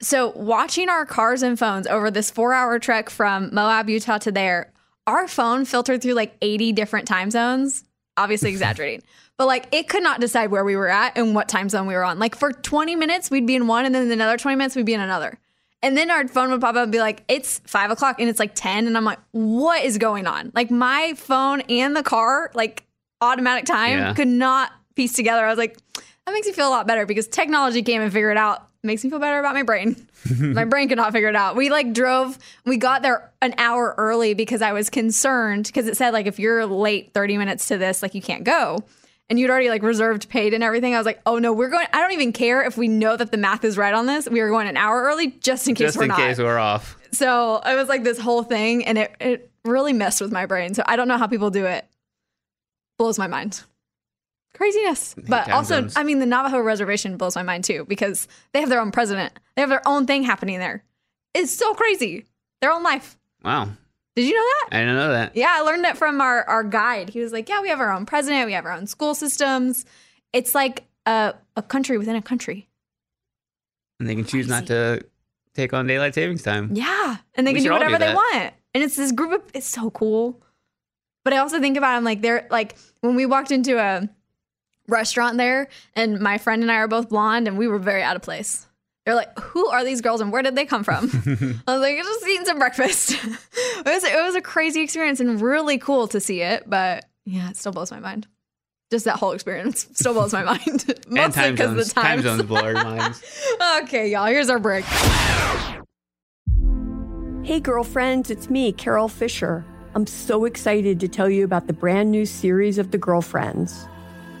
So watching our cars and phones over this four-hour trek from Moab, Utah to there, our phone filtered through like 80 different time zones. Obviously exaggerating, but like it could not decide where we were at and what time zone we were on. Like for 20 minutes, we'd be in one, and then another 20 minutes, we'd be in another. And then our phone would pop up and be like, it's five o'clock and it's like 10. And I'm like, what is going on? Like my phone and the car, like automatic time, Yeah. could not piece together. I was like, that makes me feel a lot better because technology came and figured it out. Makes me feel better about my brain. my brain could not figure it out. We like drove, we got there an hour early because I was concerned because it said like if you're late 30 minutes to this, like you can't go. And you'd already like reserved paid and everything. I was like, oh no, we're going. I don't even care if we know that the math is right on this. We are going an hour early just in case Just we're in not. case we're off. So it was like this whole thing, and it, it really messed with my brain. So I don't know how people do it. Blows my mind. Craziness. But also, zones. I mean, the Navajo reservation blows my mind too because they have their own president, they have their own thing happening there. It's so crazy. Their own life. Wow. Did you know that? I didn't know that. Yeah, I learned it from our, our guide. He was like, Yeah, we have our own president, we have our own school systems. It's like a, a country within a country. And they can choose not to take on daylight savings time. Yeah. And they We can do all do whatever they want. And it's this group of it's so cool. But I also think about it, I'm like they're like when we walked into a restaurant there and my friend and I are both blonde and we were very out of place. They're like, who are these girls and where did they come from? I was like, just eating some breakfast. it was it was a crazy experience and really cool to see it, but yeah, it still blows my mind. Just that whole experience still blows my mind. Mostly and time because zones, the time zones blow our minds. okay, y'all, here's our break. Hey, girlfriends, it's me, Carol Fisher. I'm so excited to tell you about the brand new series of The Girlfriends.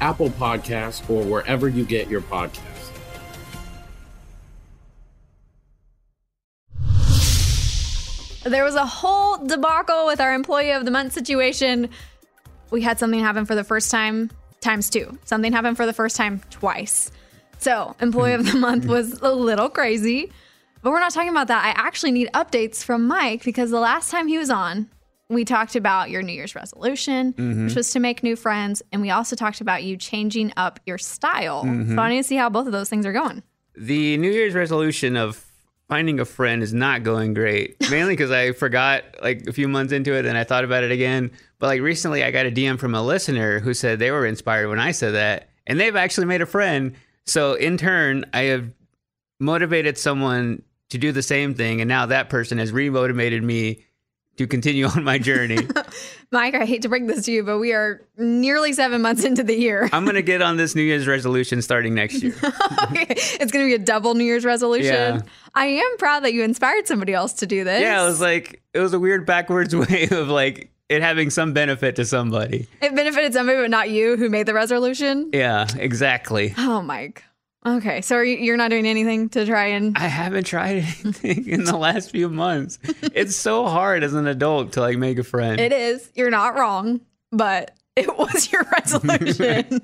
Apple Podcasts, or wherever you get your podcasts. There was a whole debacle with our employee of the month situation. We had something happen for the first time times two. Something happened for the first time twice. So, employee of the month was a little crazy, but we're not talking about that. I actually need updates from Mike because the last time he was on, we talked about your New Year's resolution, Mhm. which was to make new friends. And we also talked about you changing up your style. Mhm. So, I need to see how both of those things are going. The New Year's resolution of finding a friend is not going great. Mainly because I forgot like a few months into it and I thought about it again. But like recently, I got a DM from a listener who said they were inspired when I said that, and they've actually made a friend. So in turn, I have motivated someone to do the same thing, and now that person has remotivated me to continue on my journey. Mike, I hate to break this to you, but we are nearly seven months into the year. I'm gonna get on this New Year's resolution starting next year. okay. it's going to be a double New Year's resolution. Yeah. I am proud that you inspired somebody else to do this. Yeah, it was like it was a weird backwards way of like it having some benefit to somebody. It benefited somebody, but not you who made the resolution. Yeah, exactly. Oh, Mike. Okay, so are you, you're not doing anything to try and. I haven't tried anything in the last few months. It's so hard as an adult to like make a friend. It is. You're not wrong, but it was your resolution.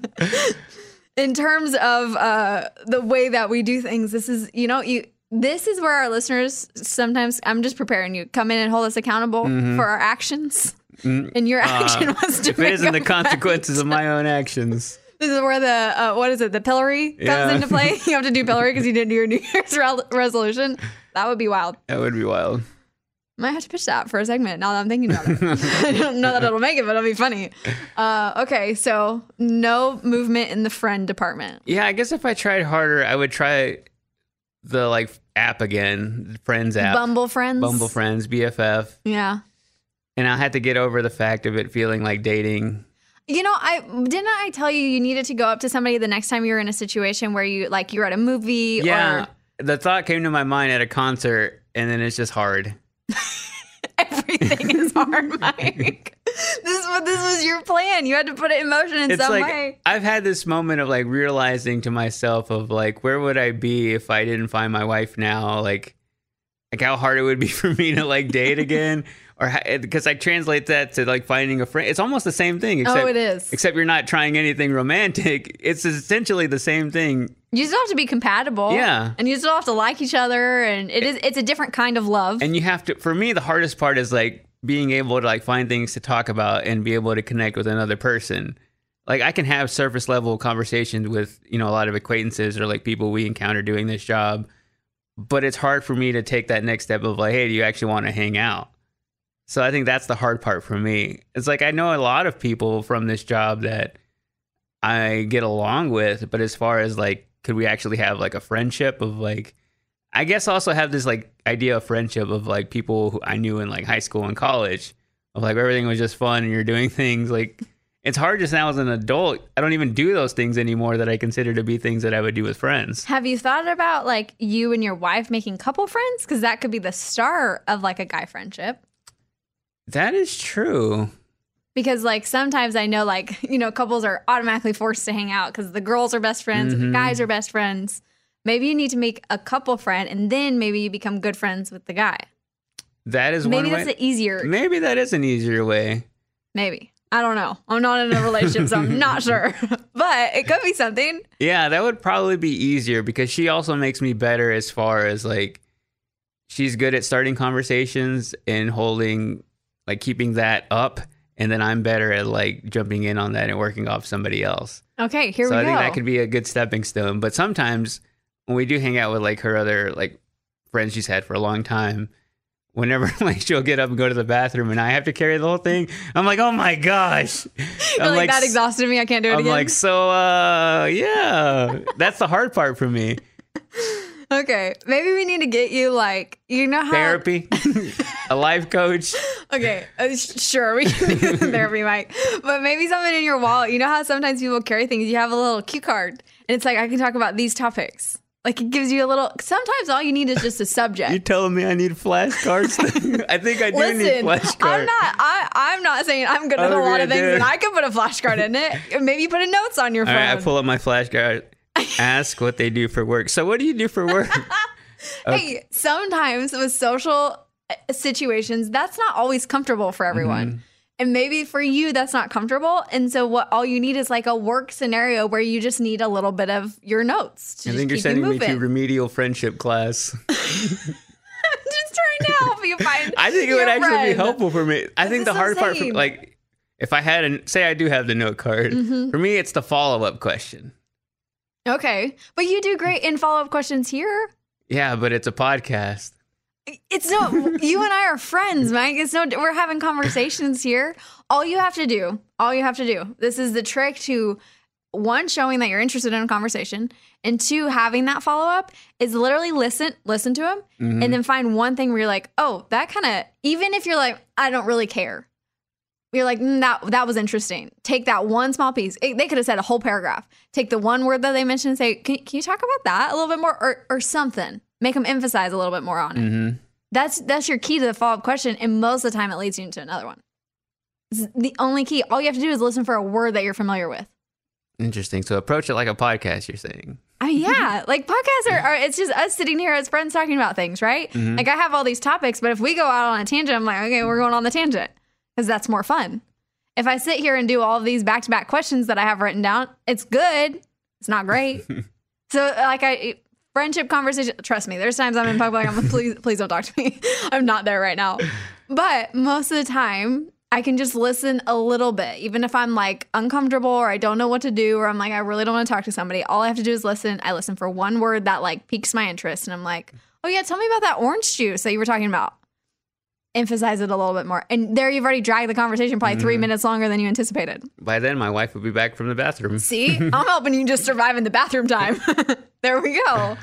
in terms of uh, the way that we do things, this is you know you. This is where our listeners sometimes. I'm just preparing you. Come in and hold us accountable Mhm. for our actions. Mm, And your uh, action was to if it isn't the consequences of my own actions. This is where the uh, what is it? The pillory comes Yeah. into play. You have to do pillory because you didn't do your New Year's re- resolution. That would be wild. That would be wild. Might have to pitch that for a segment. Now that I'm thinking about it, I don't know that it'll make it, but it'll be funny. Uh, okay, so no movement in the friend department. Yeah, I guess if I tried harder, I would try the like app again, Friends app, Bumble friends. Bumble Friends, BFF, Yeah. and I had to get over the fact of it feeling like dating. You know, I didn't I tell you you needed to go up to somebody the next time you were in a situation where you like you're at a movie Yeah, or the thought came to my mind at a concert, and then it's just hard. everything is hard, Mike. this is what this was your plan. You had to put it in motion in it's some like way. I've had this moment of like realizing to myself of like where would I be if I didn't find my wife now like like how hard it would be for me to like date again or because eh, I translate that to like finding a friend it's almost the same thing oh, except Oh, it is. except you're not trying anything romantic it's essentially the same thing You still have to be compatible. Yeah. And you still have to like each other and it eh, is it's a different kind of love. and you have to for me the hardest part is like being able to like find things to talk about and be able to connect with another person like i can have surface level conversations with you know a lot of acquaintances or like people we encounter doing this job but it's hard for me to take that next step of like hey do you actually want to hang out so i think that's the hard part for me it's like i know a lot of people from this job that i get along with but as far as like could we actually have like a friendship of like I guess also have this like idea of friendship of like people who I knew in like high school and college of like everything was just fun and you're doing things like it's hard just now as an adult. I don't even do those things anymore that I consider to be things that I would do with friends. have you thought about like you and your wife making couple friends? Because that could be the start of like a guy friendship. That is true. Because like sometimes I know like, you know, couples are automatically forced to hang out because the girls are best friends, and the mm-hmm. guys are best friends. Maybe you need to make a couple friend and then maybe you become good friends with the guy. That is Maybe one that's way. the easier Maybe that is an easier way. maybe. I don't know. I'm not in a relationship, so I'm not sure. but it could be something. Yeah, that would probably be easier because she also makes me better as far as like she's good at starting conversations and holding like keeping that up and then I'm better at like jumping in on that and working off somebody else. Okay, here so we I go. So I think that could be a good stepping stone. But sometimes when we do hang out with like her other like friends she's had for a long time, whenever like she'll get up and go to the bathroom and I have to carry the whole thing, I'm like, oh my gosh. You're like, that exhausted me. I can't do it I'm again. like, so uh yeah. That's the hard part for me. okay, maybe we need to get you like you know how Therapy, a life coach. Okay, uh, sure, we can do the therapy, Mike. But maybe something in your wallet. You know how sometimes people carry things. You have a little cue card, and it's like I can talk about these topics. Like it gives you a little. Sometimes all you need is just a subject. You telling me I need flashcards? I think I do need Listen, flashcards. I'm not. I, I'm not saying I'm good at a lot of things, and I can put a flashcard in it. Maybe you put a notes on your phone. right, I pull up my flashcard. Ask what they do for work. So, what do you do for work? Hey, sometimes with social situations, that's not always comfortable for everyone. Mhm. And maybe for you, that's not comfortable. And so, what all you need is like a work scenario where you just need a little bit of your notes to I just think you're keep you sending me to remedial friendship class. just trying to help you find. I think it would actually friend. be helpful for me. I think the hard part, for, like, if I had an say, I do have the note card. Mhm. For me, it's the follow up question. Okay, but you do great in follow up questions here. Yeah, but it's a podcast. It's no, you and I are friends, Mike. It's no, we're having conversations here. All you have to do, all you have to do, this is the trick to one, showing that you're interested in a conversation, and two, having that follow up is literally listen, listen to him, Mhm. and then find one thing where you're like, oh, that kind of, even if you're like, I don't really care. You're like, mm, that that was interesting. Take that one small piece. It- they could have said a whole paragraph. Take the one word that they mentioned and say, can, can you talk about that a little bit more, or or something? Make them emphasize a little bit more on it. Mm-hmm. That's that's your key to the follow up question, and most of the time it leads you into another one. It's the only key. All you have to do is listen for a word that you're familiar with. Interesting. So, approach it like a podcast, you're saying. I mean, yeah, like podcasts are, are. It's just us sitting here as friends talking about things, right? Mhm. Like I have all these topics, but if we go out on a tangent, I'm like, okay, we're going on the tangent because that's more fun. If I sit here and do all these back to back questions that I have written down, it's good, It's not great. so like I friendship conversation. Trust me, there's times I'm in public. I'm like, please, please don't talk to me. I'm not there right now. But most of the time, I can just listen a little bit, even if I'm like uncomfortable or I don't know what to do, or I'm like, I really don't want to talk to somebody. All I have to do is listen. I listen for one word that like piques my interest, and I'm like, oh yeah, tell me about that orange juice that you were talking about. Emphasize it a little bit more. And there you've already dragged the conversation probably three Mhm. minutes longer than you anticipated. By then, my wife would be back from the bathroom. See, I'm helping you just survive in the bathroom time. there we go.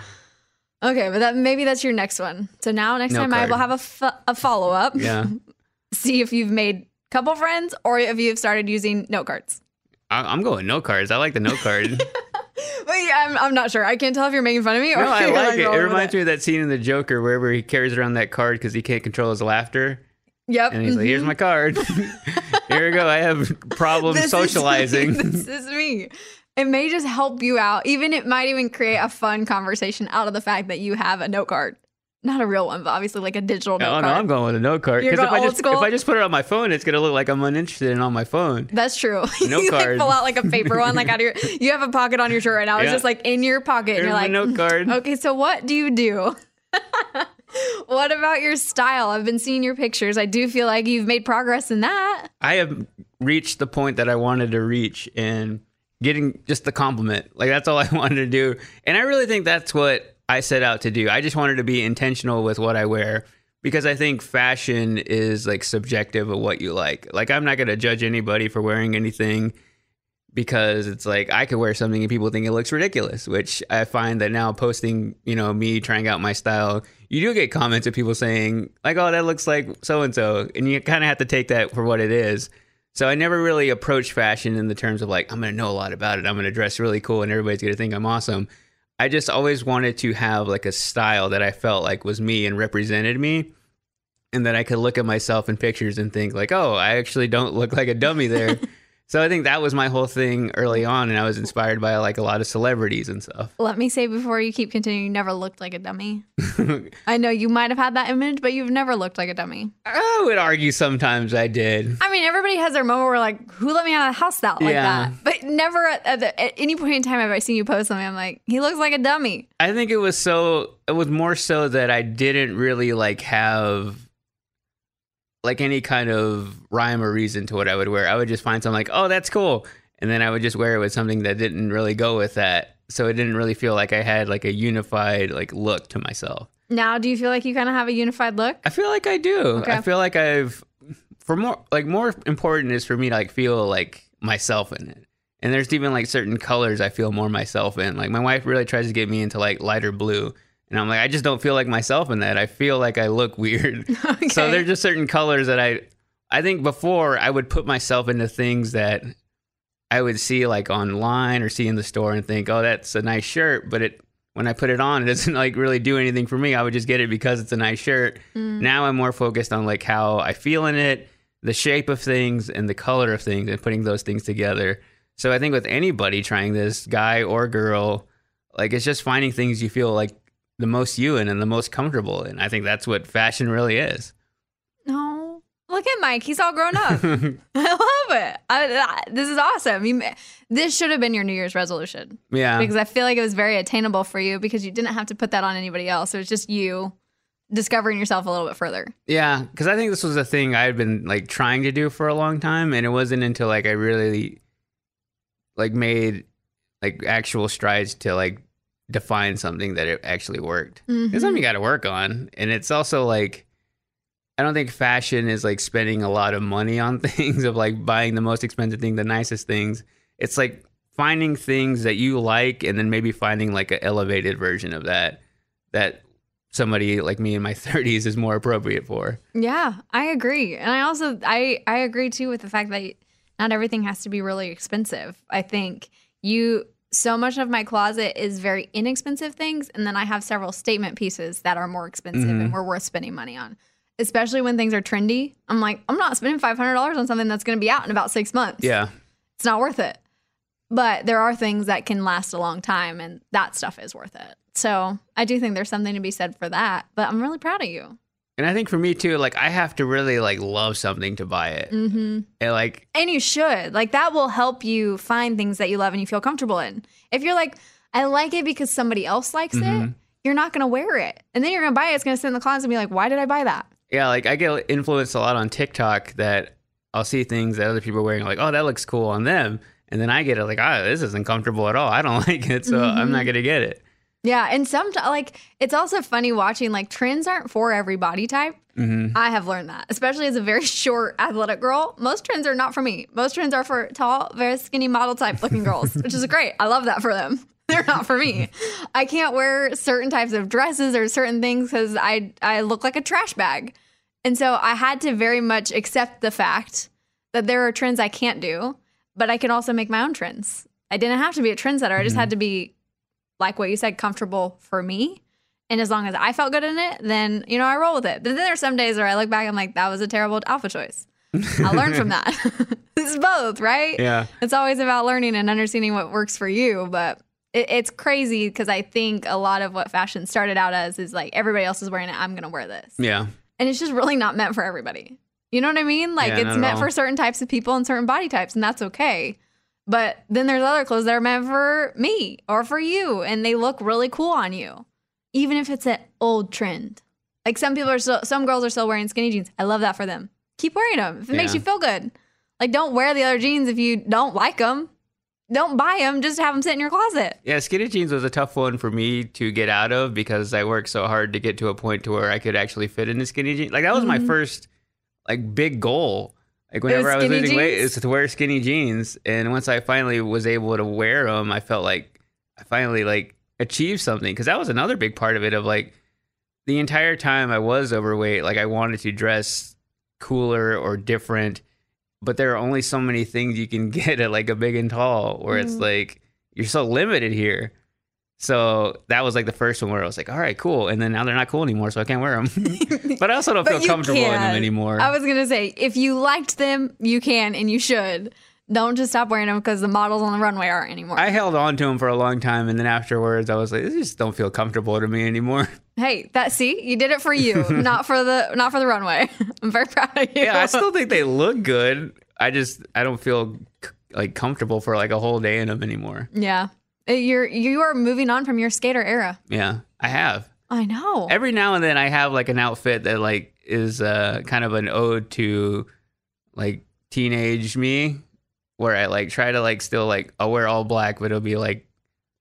Okay, but that maybe that's your next one. So now next No time I will have a, fo- a follow up. Yeah. See if you've made couple friends or if you've started using note cards. I- I'm going note cards. I like the note card. But yeah, I'm, I'm not sure. I can't tell if you're making fun of me or no, I like it. It reminds me of that scene in The Joker wherever he carries around that card because he can't control his laughter. Yep. And he's like, here's mhm. my card. Here we go. I have problems This is- socializing. this is me. It may just help you out. Even it might even create a fun conversation out of the fact that you have a note card. Not a real one, but obviously like a digital note Oh no, card. I'm going with a note card. Because if I just school? if I just put it on my phone, it's gonna look like I'm uninterested in on my phone. That's true. No you like card. pull out like a paper one, like out of your. You have a pocket on your shirt right now. It's just like in your pocket. Here's and you're like, note card. Okay, so what do you do? what about your style? I've been seeing your pictures. I do feel like you've made progress in that. I have reached the point that I wanted to reach and getting just the compliment. Like that's all I wanted to do. And I really think that's what I set out to do. I just wanted to be intentional with what I wear because I think fashion is like subjective of what you like. Like I'm not going to judge anybody for wearing anything because it's like I could wear something and people think it looks ridiculous, which I find that now posting, you know, me trying out my style, you do get comments of people saying like, "Oh, that looks like so and so," and you kind of have to take that for what it is. So I never really approach fashion in the terms of like I'm going to know a lot about it. I'm going to dress really cool and everybody's going to think I'm awesome. I just always wanted to have like a style that I felt like was me and represented me and that I could look at myself in pictures and think like, "Oh, I actually don't look like a dummy there." so I think that was my whole thing early on and I was inspired by like a lot of celebrities and stuff. Let me say before you keep continuing, you never looked like a dummy. I know you might have had that image, but you've never looked like a dummy. I would argue sometimes I did. I mean, everybody has their moment where like, who let me out of the house that like Yeah. that? But never at, at, the, at any point in time have I seen you post something. I'm like, he looks like a dummy. I think it was so it was more so that I didn't really like have like any kind of rhyme or reason to what I would wear. I would just find something like, "Oh, that's cool." And then I would just wear it with something that didn't really go with that. So it didn't really feel like I had like a unified like look to myself. Now, do you feel like you kind of have a unified look? I feel like I do. Okay. I feel like I've for more like more important is for me to like feel like myself in it. And there's even like certain colors I feel more myself in. Like my wife really tries to get me into like lighter blue. And I'm like, I just don't feel like myself in that. I feel like I look weird. So there's just certain colors that I I think before I would put myself into things that I would see like online or see in the store and think, oh, that's a nice shirt. But it when I put it on, it doesn't like really do anything for me. I would just get it because it's a nice shirt. Mm. Now I'm more focused on like how I feel in it, the shape of things, and the color of things, and putting those things together. So I think with anybody trying this, guy or girl, like it's just finding things you feel like the most you in and the most comfortable in. I think that's what fashion really is. No. Look at Mike. He's all grown up. I love it. I, I- this is awesome. You, this should have been your New Year's resolution. Yeah. Because I feel like it was very attainable for you because you didn't have to put that on anybody else. It was just you discovering yourself a little bit further. Yeah, because I think this was a thing I had been like trying to do for a long time, and it wasn't until like I really like made like actual strides to like define something that it actually worked. Mhm. It's something you got to work on, and it's also like I don't think fashion is like spending a lot of money on things of like buying the most expensive thing, the nicest things. It's like finding things that you like, and then maybe finding like an elevated version of that that somebody like me in my 30s is more appropriate for. Yeah, I agree. And I also I I agree too with the fact that not everything has to be really expensive. I think you so much of my closet is very inexpensive things and then I have several statement pieces that are more expensive Mhm. and we're worth spending money on. Especially when things are trendy. I'm like, I'm not spending $500 on something that's going to be out in about 6 months. Yeah. It's not worth it. But there are things that can last a long time and that stuff is worth it. So, I do think there's something to be said for that, but I'm really proud of you. And I think for me too, like I have to really like love something to buy it. Mm-hmm. And like And you should. Like that will help you find things that you love and you feel comfortable in. If you're like, I like it because somebody else likes it, Mhm. you're not gonna wear it. And then you're gonna buy it, it's gonna sit in the closet and be like, why did I buy that? yeah, like I get influenced a lot on TikTok that I'll see things that other people are wearing, like, oh, that looks cool on them. And then I get it like, ah, this isn't comfortable at all. I don't like it, so I'm not Mhm. gonna get it. Yeah, and sometimes like it's also funny watching like trends aren't for every body type. hmm I have learned that, especially as a very short athletic girl. Most trends are not for me. Most trends are for tall, very skinny model type looking girls, which is great. I love that for them. They're not for me. I can't wear certain types of dresses or certain things because I I look like a trash bag, and so I had to very much accept the fact that there are trends I can't do, but I can also make my own trends. I didn't have to be a trendsetter. I just had to be like what you said, comfortable for me. And as long as I felt good in it, then, you know, I roll with it. But then there are some days where I look back, I'm like, that was a terrible alpha choice. I learned from that. it's both, right? Yeah. It's always about learning and understanding what works for you. But it, it's crazy because I think a lot of what fashion started out as is like everybody else is wearing it. I'm going to wear this. Yeah. And it's just really not meant for everybody. You know what I mean? Like Yeah, it's meant for certain types of people and certain body types, and that's okay. But then there's other clothes that are meant for me or for you, and they look really cool on you, even if it's an old trend. Like some people are still, some girls are still wearing skinny jeans. I love that for them. Keep wearing them if it makes you feel good. Like don't wear the other jeans if you don't like them. Don't buy them. Just have them sit in your closet. Yeah, skinny jeans was a tough one for me to get out of because I worked so hard to get to a point to where I could actually fit into skinny jeans. Like that was my Mhm. first like big goal. Like whenever I was losing weight, jeans? is to wear skinny jeans. And once I finally was able to wear them, I felt like I finally like achieved something because that was another big part of it. Of like the entire time I was overweight, like I wanted to dress cooler or different, but there are only so many things you can get at like a big and tall where it's Mhm. like you're so limited here. So that was like the first one where I was like, all right, cool. And then now they're not cool anymore, so I can't wear them. but I also don't feel comfortable in them anymore. I was gonna say, if you liked them, you can and you should. Don't just stop wearing them because the models on the runway aren't anymore. I held on to them for a long time, and then afterwards, I was like, "These just don't feel comfortable to me anymore." hey, that see, you did it for you, not for the not for the runway. I'm very proud of you. Yeah, I still think they look good. I just I don't feel c- like comfortable for like a whole day in them anymore. yeah. Uh, You're you are moving on from your skater era. Yeah, I have. I know. Every now and then, I have like an outfit that like is uh, kind of an ode to like teenage me, where I like try to like still like I'll wear all black, but it'll be like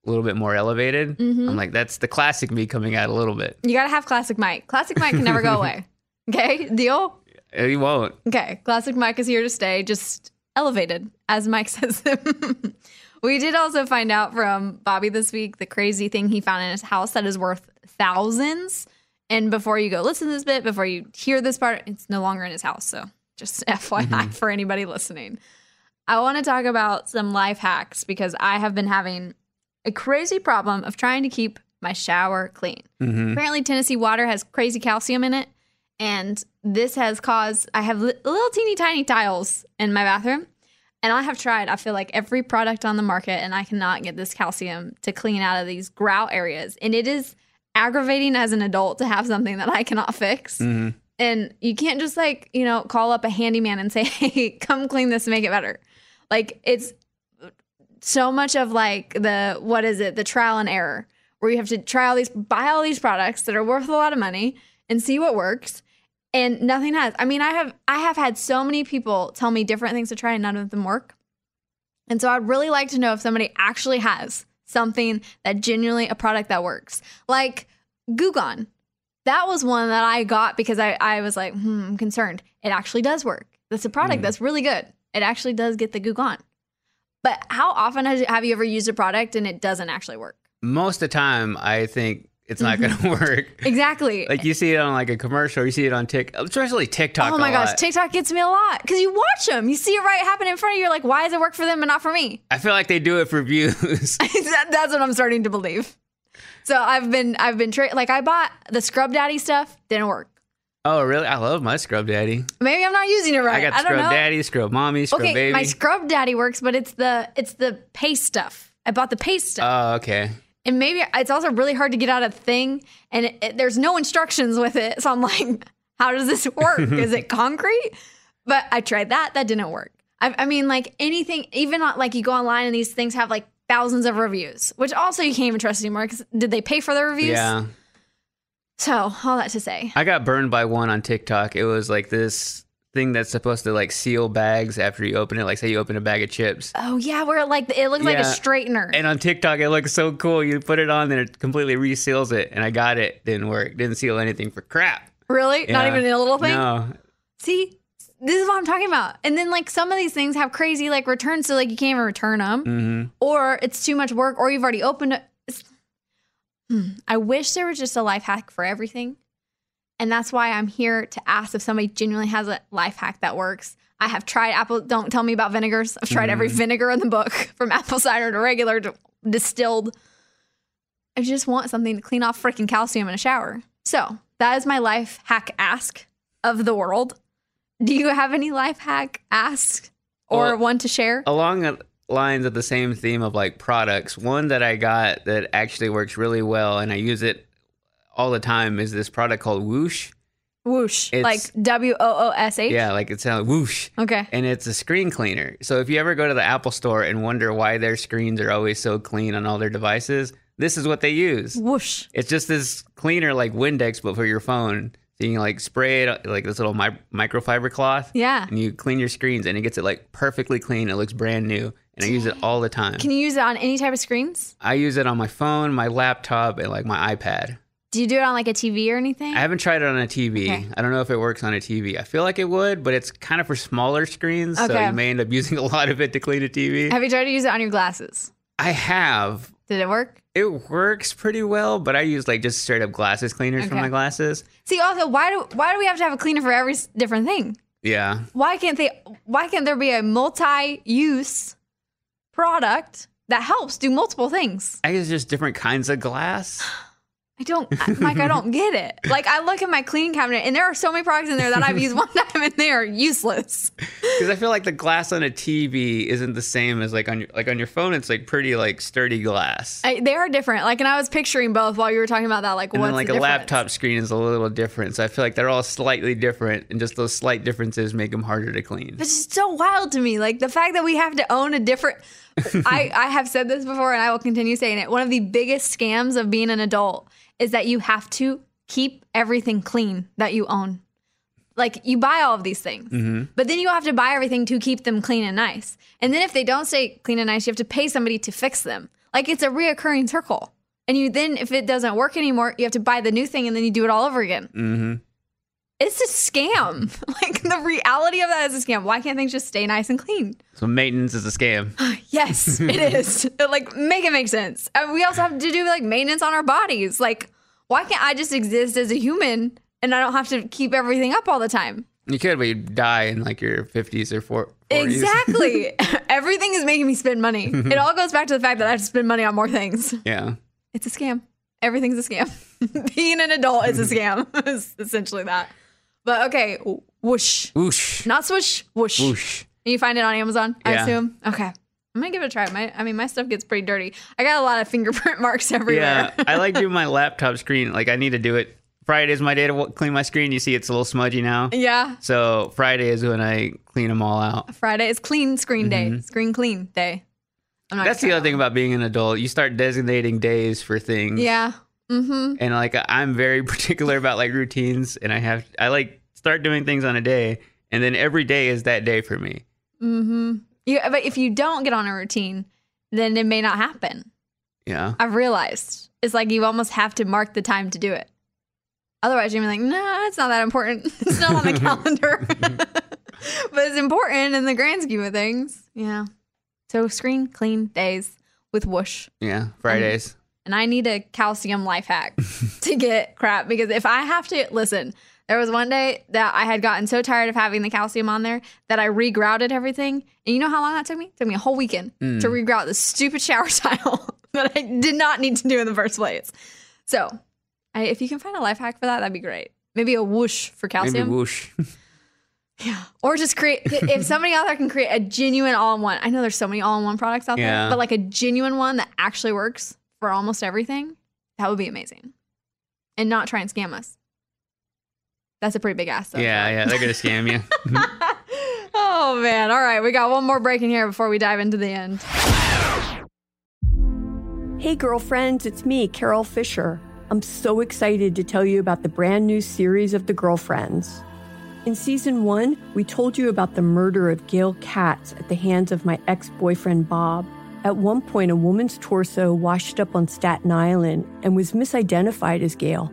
a little bit more elevated. Mhm. I'm like that's the classic me coming out a little bit. You gotta have classic Mike. Classic Mike can never go away. Okay, deal. He won't. Okay, classic Mike is here to stay, just elevated, as Mike says. We did also find out from Bobby this week the crazy thing he found in his house that is worth thousands. And before you go listen to this bit, before you hear this part, it's no longer in his house. So just FYI for anybody listening. I want to talk about some life hacks because I have been having a crazy problem of trying to keep my shower clean. Mhm. Apparently, Tennessee water has crazy calcium in it. And this has caused, I have li- little teeny tiny tiles in my bathroom. And I have tried, I feel like every product on the market, and I cannot get this calcium to clean out of these grout areas. And it is aggravating as an adult to have something that I cannot fix. Mhm. And you can't just like, you know, call up a handyman and say, hey, come clean this and make it better. Like, it's so much of like the, what is it, the trial and error, where you have to try all these, buy all these products that are worth a lot of money and see what works. And nothing has. I mean, I have I have had so many people tell me different things to try and none of them work. And so I'd really like to know if somebody actually has something that genuinely a product that works. Like Goo Gone. That was one that I got because I, I was like, hmm, I'm concerned. It actually does work. That's a product Mm. that's really good. It actually does get the Goo Gone. But how often has, have you ever used a product and it doesn't actually work? Most of the time, I think it's not going to mm-hmm. work. Exactly. Like you see it on like a commercial, you see it on TikTok, especially TikTok. Oh my gosh, lot. TikTok gets me a lot because you watch them, you see it right happen in front of you. You're like, why does it work for them but not for me? I feel like they do it for views. That- That's what I'm starting to believe. So I've been, I've been tra- like, I bought the Scrub Daddy stuff, didn't work. oh, really? I love my Scrub Daddy. Maybe I'm not using it right. I got Scrub know. Daddy, Scrub Mommy, Scrub okay, Baby. my Scrub Daddy works, but it's the, it's the paste stuff. I bought the paste stuff. Oh, okay. And maybe it's also really hard to get out of thing, and it, it- there's no instructions with it. So I'm like, How does this work? Is it concrete? But I tried that. That didn't work. I, I mean, like anything, even uh, like you go online and these things have like thousands of reviews, which also you can't even trust anymore because did they pay for the reviews? Yeah. So all that to say, I got burned by one on TikTok. It was like this thing that's supposed to like seal bags after you open it. Like say you open a bag of chips. oh yeah, where like it looks like a straightener. And on TikTok, it looks so cool. You put it on, then it completely reseals it. And I got it. Didn't work. Didn't seal anything for crap. really? Not even a little thing? No. See, this is what I'm talking about. And then like some of these things have crazy like returns, so like you can't even return them, Mm-hmm. or it's too much work, or you've already opened it. Hmm. I wish there was just a life hack for everything, and that's why I'm here to ask if somebody genuinely has a life hack that works. I have tried apple. Don't tell me about vinegars. I've tried every Mhm. vinegar in the book, from apple cider to regular to distilled. I just want something to clean off freaking calcium in a shower. So that is my life hack ask of the world. Do you have any life hack ask or Well, one to share? Along the lines of the same theme of like products, one that I got that actually works really well and I use it all the time is this product called Whoosh. Whoosh, It's- like W O O S H. Yeah, like it sounds uh, whoosh. Okay. And it's a screen cleaner. So if you ever go to the Apple store and wonder why their screens are always so clean on all their devices, this is what they use. Whoosh. It's just this cleaner like Windex, but for your phone. So you can like spray it like this little mi- microfiber cloth. Yeah. And you clean your screens and it gets it like perfectly clean. It looks brand new. And I use it all the time. Can you use it on any type of screens? I use it on my phone, my laptop, and like my iPad. Do you do it on like a TV or anything? I haven't tried it on a TV. Okay. I don't know if it works on a TV. I feel like it would, but it's kind of for smaller screens, so you may end up using a lot of it to clean a TV. Have you tried to use it on your glasses? I have. Did it work? It works pretty well, but I use like just straight up glasses cleaners for my glasses. See, also, why do why do we have to have a cleaner for every different thing? Yeah. Why can't they? Why can't there be a multi-use product that helps do multiple things? I guess just different kinds of glass. I don't, Mike. I don't get it. Like, I look at my cleaning cabinet, and there are so many products in there that I've used one time, and they are useless. Because I feel like the glass on a TV isn't the same as like on your like on your phone. It's like pretty like sturdy glass. I, they are different. Like, and I was picturing both while you were talking about that. Like, and what's then like the a difference? laptop screen is a little different. So I feel like they're all slightly different, and just those slight differences make them harder to clean. It's just so wild to me. Like the fact that we have to own a different. I, I have said this before and I will continue saying it. One of the biggest scams of being an adult is that you have to keep everything clean that you own. Like you buy all of these things, Mm-hmm. but then you have to buy everything to keep them clean and nice. And then if they don't stay clean and nice, you have to pay somebody to fix them. Like it's a reoccurring circle. And you then, if it doesn't work anymore, you have to buy the new thing and then you do it all over again. Mm-hmm. It's a scam. Like the reality of that is a scam. Why can't things just stay nice and clean? So maintenance is a scam. Yes, it is. like, make it make sense. And we also have to do like maintenance on our bodies. Like, why can't I just exist as a human and I don't have to keep everything up all the time? You could, but you'd die in like your fifties or 40s. Exactly. everything is making me spend money. it all goes back to the fact that I have to spend money on more things. yeah. It's a scam. Everything's a scam. Being an adult is a scam. it's essentially that. But okay, whoosh. Whoosh. Not swoosh, whoosh. Whoosh. And you find it on Amazon, I assume. Okay. I'm gonna give it a try. My, I mean, my stuff gets pretty dirty. I got a lot of fingerprint marks everywhere. Yeah, I like doing my laptop screen. Like I need to do it. Friday is my day to clean my screen. You see, it's a little smudgy now. Yeah. So Friday is when I clean them all out. Friday is clean screen day. Screen clean day. I'm not Mm-hmm. That's the other thing about being an adult. You start designating days for things. Yeah. Mm-hmm. And like I'm very particular about like routines, and I have I like start doing things on a day, and then every day is that day for me. Mm-hmm. Yeah, but if you don't get on a routine, then it may not happen. Yeah. I've realized it's like you almost have to mark the time to do it. Otherwise, you're gonna be like, nah, it's not that important. It's not on the calendar. but it's important in the grand scheme of things. Yeah. So screen clean days with whoosh. Yeah. Um, Fridays. And I need a calcium life hack to get crap because if I have to listen, there was one day that I had gotten so tired of having the calcium on there that I regrouted everything. And you know how long that took me? It took me a whole weekend Mm. to regrout the stupid shower tile that I did not need to do in the first place. So, I, if you can find a life hack for that, that'd be great. Maybe a whoosh for calcium. Maybe whoosh. Yeah. Or just create, if somebody out there can create a genuine all in one, I know there's so many all in one products out Yeah. there, but like a genuine one that actually works for almost everything, that would be amazing. And not try and scam us. That's a pretty big ass, though. Yeah, yeah, they're gonna scam you. Oh man! All right, we got one more break in here before we dive into the end. Hey, girlfriends, it's me, Carole Fisher. I'm so excited to tell you about the brand new series of The Girlfriends. In season one, we told you about the murder of Gail Katz at the hands of my ex boyfriend Bob. At one point, a woman's torso washed up on Staten Island and was misidentified as Gail.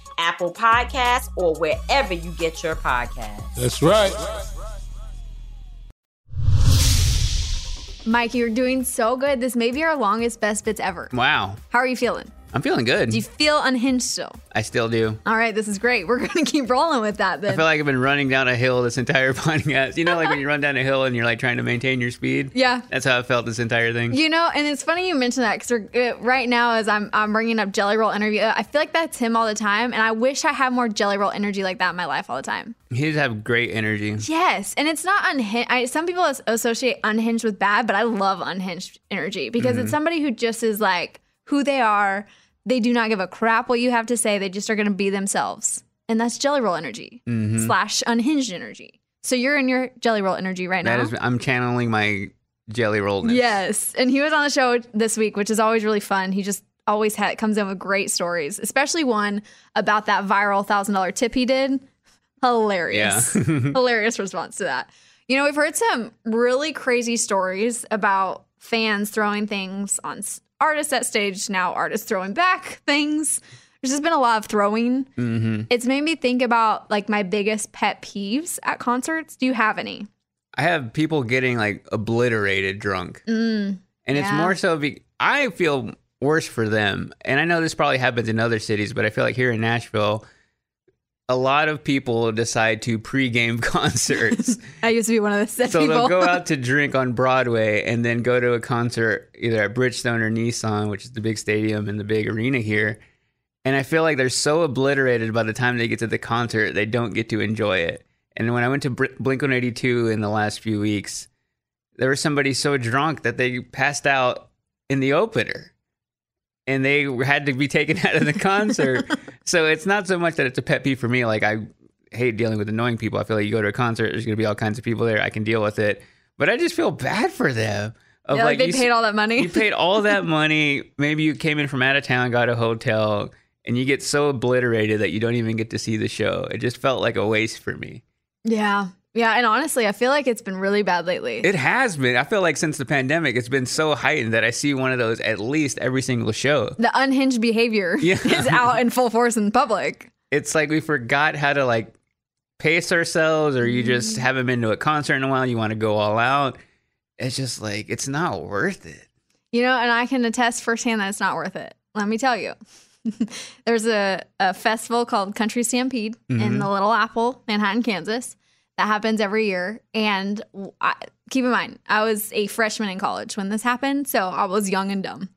Apple Podcasts, or wherever you get your podcasts. That's right. Mike, you're doing so good. This may be our longest best bits ever. Wow. How are you feeling? I'm feeling good. Do you feel unhinged still? I still do. All right, this is great. We're going to keep rolling with that then. I feel like I've been running down a hill this entire podcast. You know, like when you run down a hill and you're like trying to maintain your speed? Yeah. That's how I felt this entire thing. You know, and it's funny you mention that because uh, right now, as I'm, I'm bringing up Jelly Roll interview, I feel like that's him all the time. And I wish I had more Jelly Roll energy like that in my life all the time. He does have great energy. Yes. And it's not unhinged. Some people associate unhinged with bad, but I love unhinged energy because mm-hmm. it's somebody who just is like who they are they do not give a crap what you have to say. They just are going to be themselves. And that's jelly roll energy mm-hmm. slash unhinged energy. So you're in your jelly roll energy right that now. Is, I'm channeling my jelly roll. Yes. And he was on the show this week, which is always really fun. He just always ha- comes in with great stories, especially one about that viral $1,000 tip he did. Hilarious. Yeah. Hilarious response to that. You know, we've heard some really crazy stories about fans throwing things on artists at stage, now artists throwing back things. There's just been a lot of throwing. Mm-hmm. It's made me think about like my biggest pet peeves at concerts. Do you have any? I have people getting like obliterated drunk. Mm, and it's more so be- I feel worse for them. And I know this probably happens in other cities, but I feel like here in Nashville, a lot of people decide to pregame concerts. I used to be one of those people. so people. they'll go out to drink on Broadway and then go to a concert either at Bridgestone or Nissan, which is the big stadium and the big arena here. And I feel like they're so obliterated by the time they get to the concert, they don't get to enjoy it. And when I went to Br- Blink 182 in the last few weeks, there was somebody so drunk that they passed out in the opener and they had to be taken out of the concert. so it's not so much that it's a pet peeve for me. Like I hate dealing with annoying people. I feel like you go to a concert, there's going to be all kinds of people there. I can deal with it, but I just feel bad for them. Of Yeah, like they paid s- all that money. You paid all that money. Maybe you came in from out of town, got a hotel, and you get so obliterated that you don't even get to see the show. It just felt like a waste for me. yeah. Yeah. And honestly, I feel like it's been really bad lately. It has been. I feel like since the pandemic, it's been so heightened that I see one of those at least every single show. the unhinged behavior Yeah. is out in full force in public. It's like we forgot how to like pace ourselves, or you just haven't been to a concert in a while. You want to go all out. It's just like it's not worth it. You know, and I can attest firsthand that it's not worth it. Let me tell you. There's a, a festival called Country Stampede in Mhm. the Little Apple, Manhattan, Kansas, that happens every year. And I, keep in mind, I was a freshman in college when this happened, so I was young and dumb.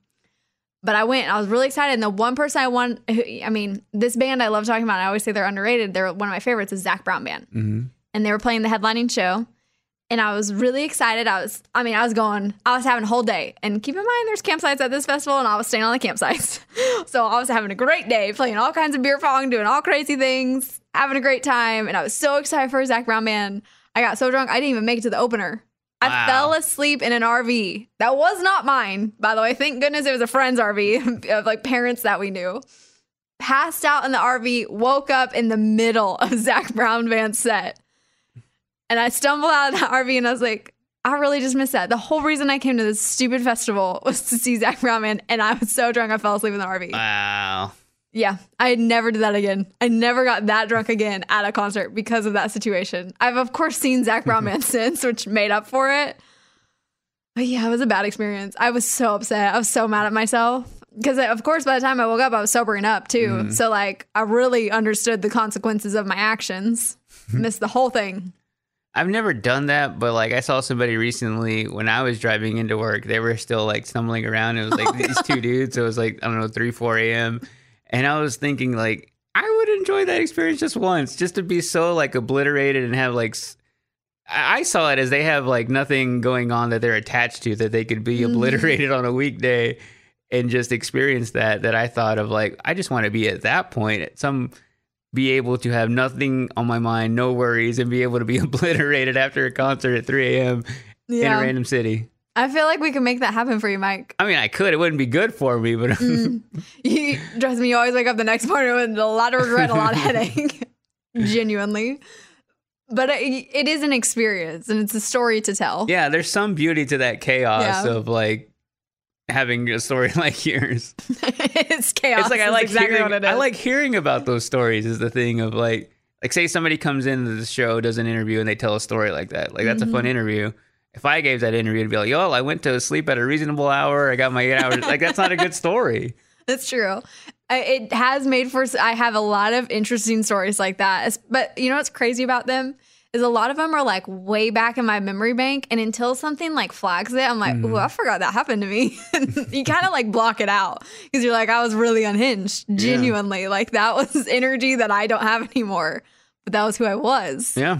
But I went, I was really excited. And the one person I want, I mean, this band I love talking about, I always say they're underrated. They're one of my favorites is Zac Brown Band Mm-hmm. and they were playing the headlining show. And I was really excited. I was, I mean, I was going, I was having a whole day. And keep in mind, there's campsites at this festival, and I was staying on the campsites. so I was having a great day, playing all kinds of beer pong, doing all crazy things, having a great time. And I was so excited for Zac Brown Band. I got so drunk, I didn't even make it to the opener. I Wow. fell asleep in an RV. That was not mine, by the way. Thank goodness it was a friend's RV of like parents that we knew. Passed out in the RV, woke up in the middle of Zac Brown Band's set. And I stumbled out of the RV and I was like, I really just missed that. The whole reason I came to this stupid festival was to see Zac Brown Band, and I was so drunk I fell asleep in the RV. Wow. Yeah, I never did that again. I never got that drunk again at a concert because of that situation. I've of course seen Zac Brown since, which made up for it. But yeah, it was a bad experience. I was so upset. I was so mad at myself because, of course, by the time I woke up, I was sobering up too. Mhm. So like, I really understood the consequences of my actions. Missed the whole thing. I've never done that, but like I saw somebody recently when I was driving into work, they were still like stumbling around. It was like these two dudes. It was like, I don't know, 3, 4 a.m. And I was thinking, like, I would enjoy that experience just once, just to be so like obliterated and have like. I saw it as they have like nothing going on that they're attached to that they could be Mhm. obliterated on a weekday and just experience that. That I thought of like, I just want to be at that point at some be able to have nothing on my mind, no worries, and be able to be obliterated after a concert at 3 a.m. in a random city. I feel like we can make that happen for you, Mike. I mean, I could. It wouldn't be good for me, but You trust me, you always wake up the next morning with a lot of regret, a lot of headache. Genuinely. But it, it is an experience and it's a story to tell. yeah, there's some beauty to that chaos Yeah. of like having a story like yours. it's chaos. it's like I like exactly hearing, what it is. I like hearing about those stories. Is the thing of like, like say somebody comes into the show, does an interview, and they tell a story like that. Like that's a fun Mhm. interview. If I gave that interview, it'd be like, yo, I went to sleep at a reasonable hour. I got my eight hours. like that's not a good story. That's true. I- It has made for. I have a lot of interesting stories like that. It's- But you know what's crazy about them is a lot of them are like way back in my memory bank, and until something like flags it, I'm like, Mm-hmm. "Ooh, I forgot that happened to me." you kind of like block it out because you're like, "I was really unhinged, genuinely. Like that was energy that I don't have anymore." But that was who I was. Yeah.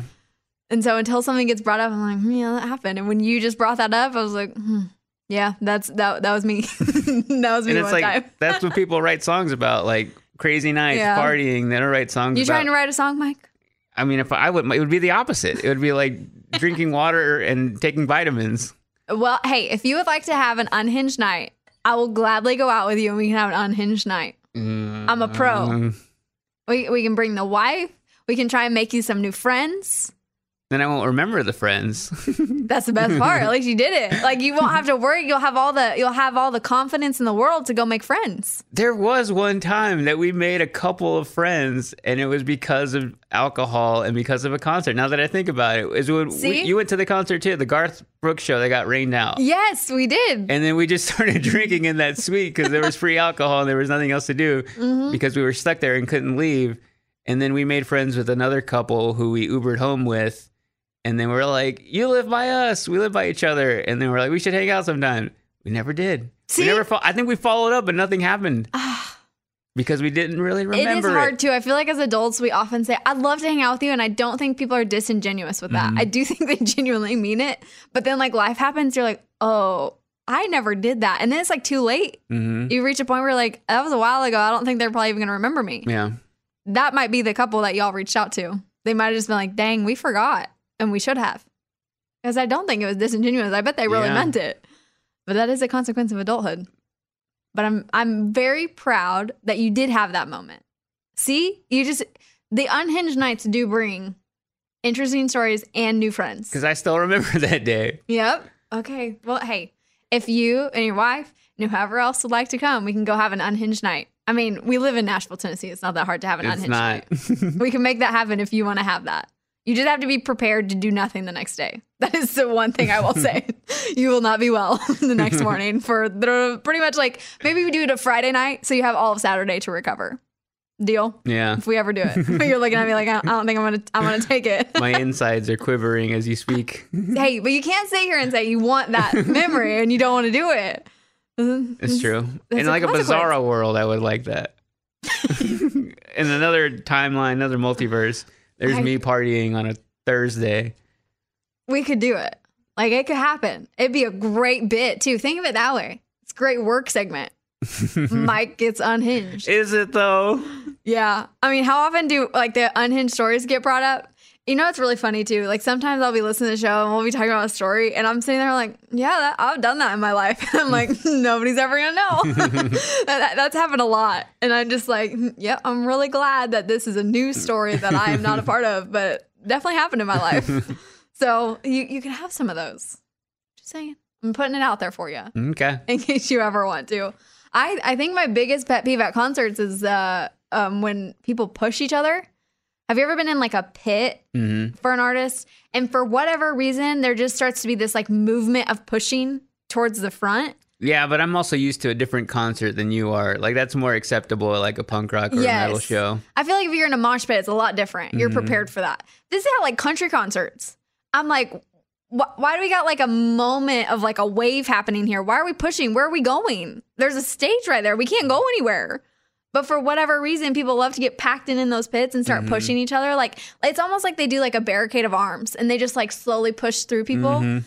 And so until something gets brought up, I'm like, "Hmm, yeah, that happened. And when you just brought that up, I was like, hmm, yeah, that's that. That was me. that was me and one it's like time. that's what people write songs about, like crazy nights, Yeah. partying. They don't write songs. You about, trying to write a song, Mike? I mean, if I would, it would be the opposite. It would be like drinking water and taking vitamins. Well, hey, if you would like to have an unhinged night, I will gladly go out with you and we can have an unhinged night. I'm a pro. Mm, We we can bring the wife. We can try and make you some new friends. Then I won't remember the friends. That's the best part. At least you did it. Like you won't have to worry. You'll have all the you'll have all the confidence in the world to go make friends. there was one time that we made a couple of friends, and it was because of alcohol and because of a concert. Now that I think about it, is when we, you went to the concert too, the Garth Brooks show that got rained out. Yes, we did. And then we just started drinking in that suite because there was free alcohol and there was nothing else to do Mhm. because we were stuck there and couldn't leave. And then we made friends with another couple who we Ubered home with. And then we are like, you live by us. We live by each other. And then we're like, we should hang out sometime. We never did. See? We never fo- I think we followed up, but nothing happened. because we didn't really remember it is hard too. I feel like as adults, we often say, I'd love to hang out with you. And I don't think people are disingenuous with that. Mhm. I do think they genuinely mean it. But then, like, life happens, you're like, oh, I never did that. And then it's like too late. Mhm. You reach a point where you're like, that was a while ago. I don't think they're probably even going to remember me. Yeah. That might be the couple that y'all reached out to. They might have just been like, dang, we forgot. And we should have. Because I don't think it was disingenuous. I bet they really Yeah. meant it. But that is a consequence of adulthood. But I'm I'm very proud that you did have that moment. See, you just the unhinged nights do bring interesting stories and new friends. Because I still remember that day. Yep. Okay. Well, hey, if you and your wife and whoever else would like to come, we can go have an unhinged night. I mean, we live in Nashville, Tennessee. It's not that hard to have an It's unhinged not. night. we can make that happen if you want to have that. You just have to be prepared to do nothing the next day. That is the one thing I will say. you will not be well the next morning for the, pretty much like maybe we do it a Friday night so you have all of Saturday to recover. Deal? Yeah. If we ever do it. You're looking at me like I don't, I don't think I'm gonna I'm gonna take it. My insides are quivering as you speak. hey, but you can't sit here and say you want that memory and you don't want to do it. It's true. That's In a like a bizarro world, I would like that. In another timeline, another multiverse, there's I- me partying on a Thursday. We could do it. Like it could happen. It'd be a great bit too. Think of it that way. It's a great work segment. Mike gets unhinged. Is it though? Yeah. I mean, how often do like the unhinged stories get brought up? You know, it's really funny too. Like sometimes I'll be listening to the show and we'll be talking about a story, and I'm sitting there like, yeah, that, I've done that in my life. I'm like, nobody's ever gonna know. that, that- that's happened a lot, and I'm just like, yeah, I'm really glad that this is a new story that I am not a part of, but definitely happened in my life. so you you can have some of those. Just saying, I'm putting it out there for you Okay. in case you ever want to. I, I think my biggest pet peeve at concerts is uh, um, when people push each other. Have you ever been in like a pit Mm-hmm. for an artist and for whatever reason there just starts to be this like movement of pushing towards the front? Yeah, but I'm also used to a different concert than you are. Like that's more acceptable at like a punk rock or a metal show. I feel like if you're in a mosh pit, it's a lot different. You're Mhm. prepared for that. This is how like country concerts. I'm like, wh- why do we got like a moment of like a wave happening here? Why are we pushing? Where are we going? There's a stage right there. We can't go anywhere. But for whatever reason, people love to get packed in in those pits and start Mhm. pushing each other. Like it's almost like they do like a barricade of arms and they just like slowly push through people. Mhm.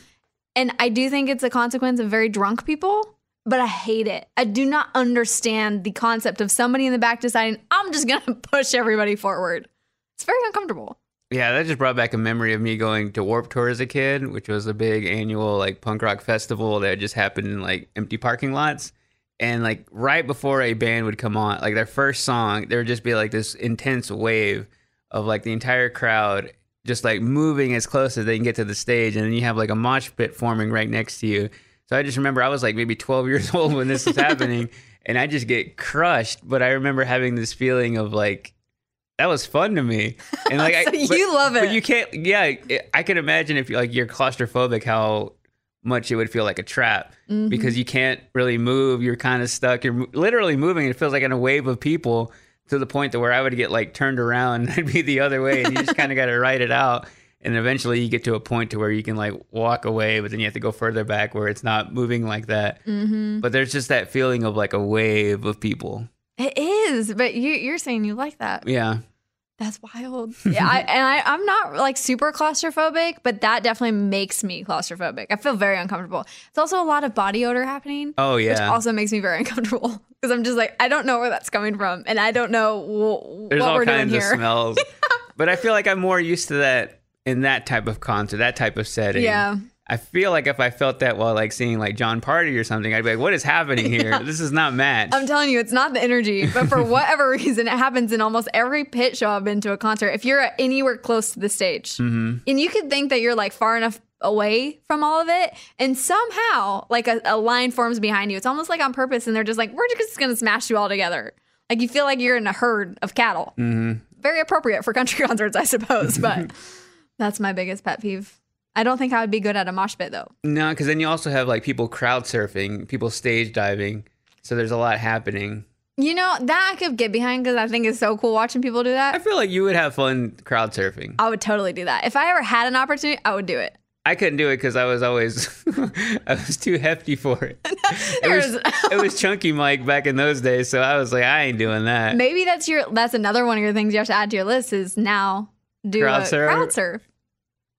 And I do think it's a consequence of very drunk people, but I hate it. I do not understand the concept of somebody in the back deciding, I'm just going to push everybody forward. It's very uncomfortable. Yeah, that just brought back a memory of me going to Warped Tour as a kid, which was a big annual like punk rock festival that just happened in like empty parking lots. And like right before a band would come on, like their first song, there would just be like this intense wave of like the entire crowd just like moving as close as they can get to the stage. And then you have like a mosh pit forming right next to you. So I just remember I was like maybe 12 years old when this was happening and I just get crushed. But I remember having this feeling of like, that was fun to me. And like, So I, you love it. But you can't, yeah, it, I can imagine if like you're claustrophobic, how much it would feel like a trap Mhm. because you can't really move. You're kind of stuck. You're literally moving. It feels like in a wave of people to the point to where I would get like turned around and I'd be the other way. And you just kind of got to write it out. And eventually you get to a point to where you can like walk away, but then you have to go further back where it's not moving like that. Mm-hmm. But there's just that feeling of like a wave of people. It is, but you, you're saying you like that. Yeah. That's wild. Yeah, I, and I, I'm not like super claustrophobic, but that definitely makes me claustrophobic. I feel very uncomfortable. It's also a lot of body odor happening. Oh, yeah, which also makes me very uncomfortable because I'm just like I don't know where that's coming from, and I don't know w- There's what all we're doing kinds of here. smells. but I feel like I'm more used to that in that type of concert, that type of setting. Yeah. I feel like if I felt that while like seeing like Jon Pardi or something, I'd be like, what is happening here? Yeah. This is not matched. I'm telling you, it's not the energy, but for whatever reason, it happens in almost every pit show I've been to a concert. If you're anywhere close to the stage, Mhm. and you could think that you're like far enough away from all of it, and somehow like a, a line forms behind you. It's almost like on purpose, and they're just like, we're just gonna smash you all together. Like you feel like you're in a herd of cattle. Mm-hmm. Very appropriate for country concerts, I suppose, but that's my biggest pet peeve. I don't think I would be good at a mosh pit though. No, because then you also have like people crowd surfing, people stage diving. So there's a lot happening. You know, that I could get behind because I think it's so cool watching people do that. I feel like you would have fun crowd surfing. I would totally do that. If I ever had an opportunity, I would do it. I couldn't do it because I was always I was too hefty for it. it was it was chunky Mike back in those days, so I was like, I ain't doing that. Maybe that's your that's another one of your things you have to add to your list is now do Crowd a surf? crowd surf.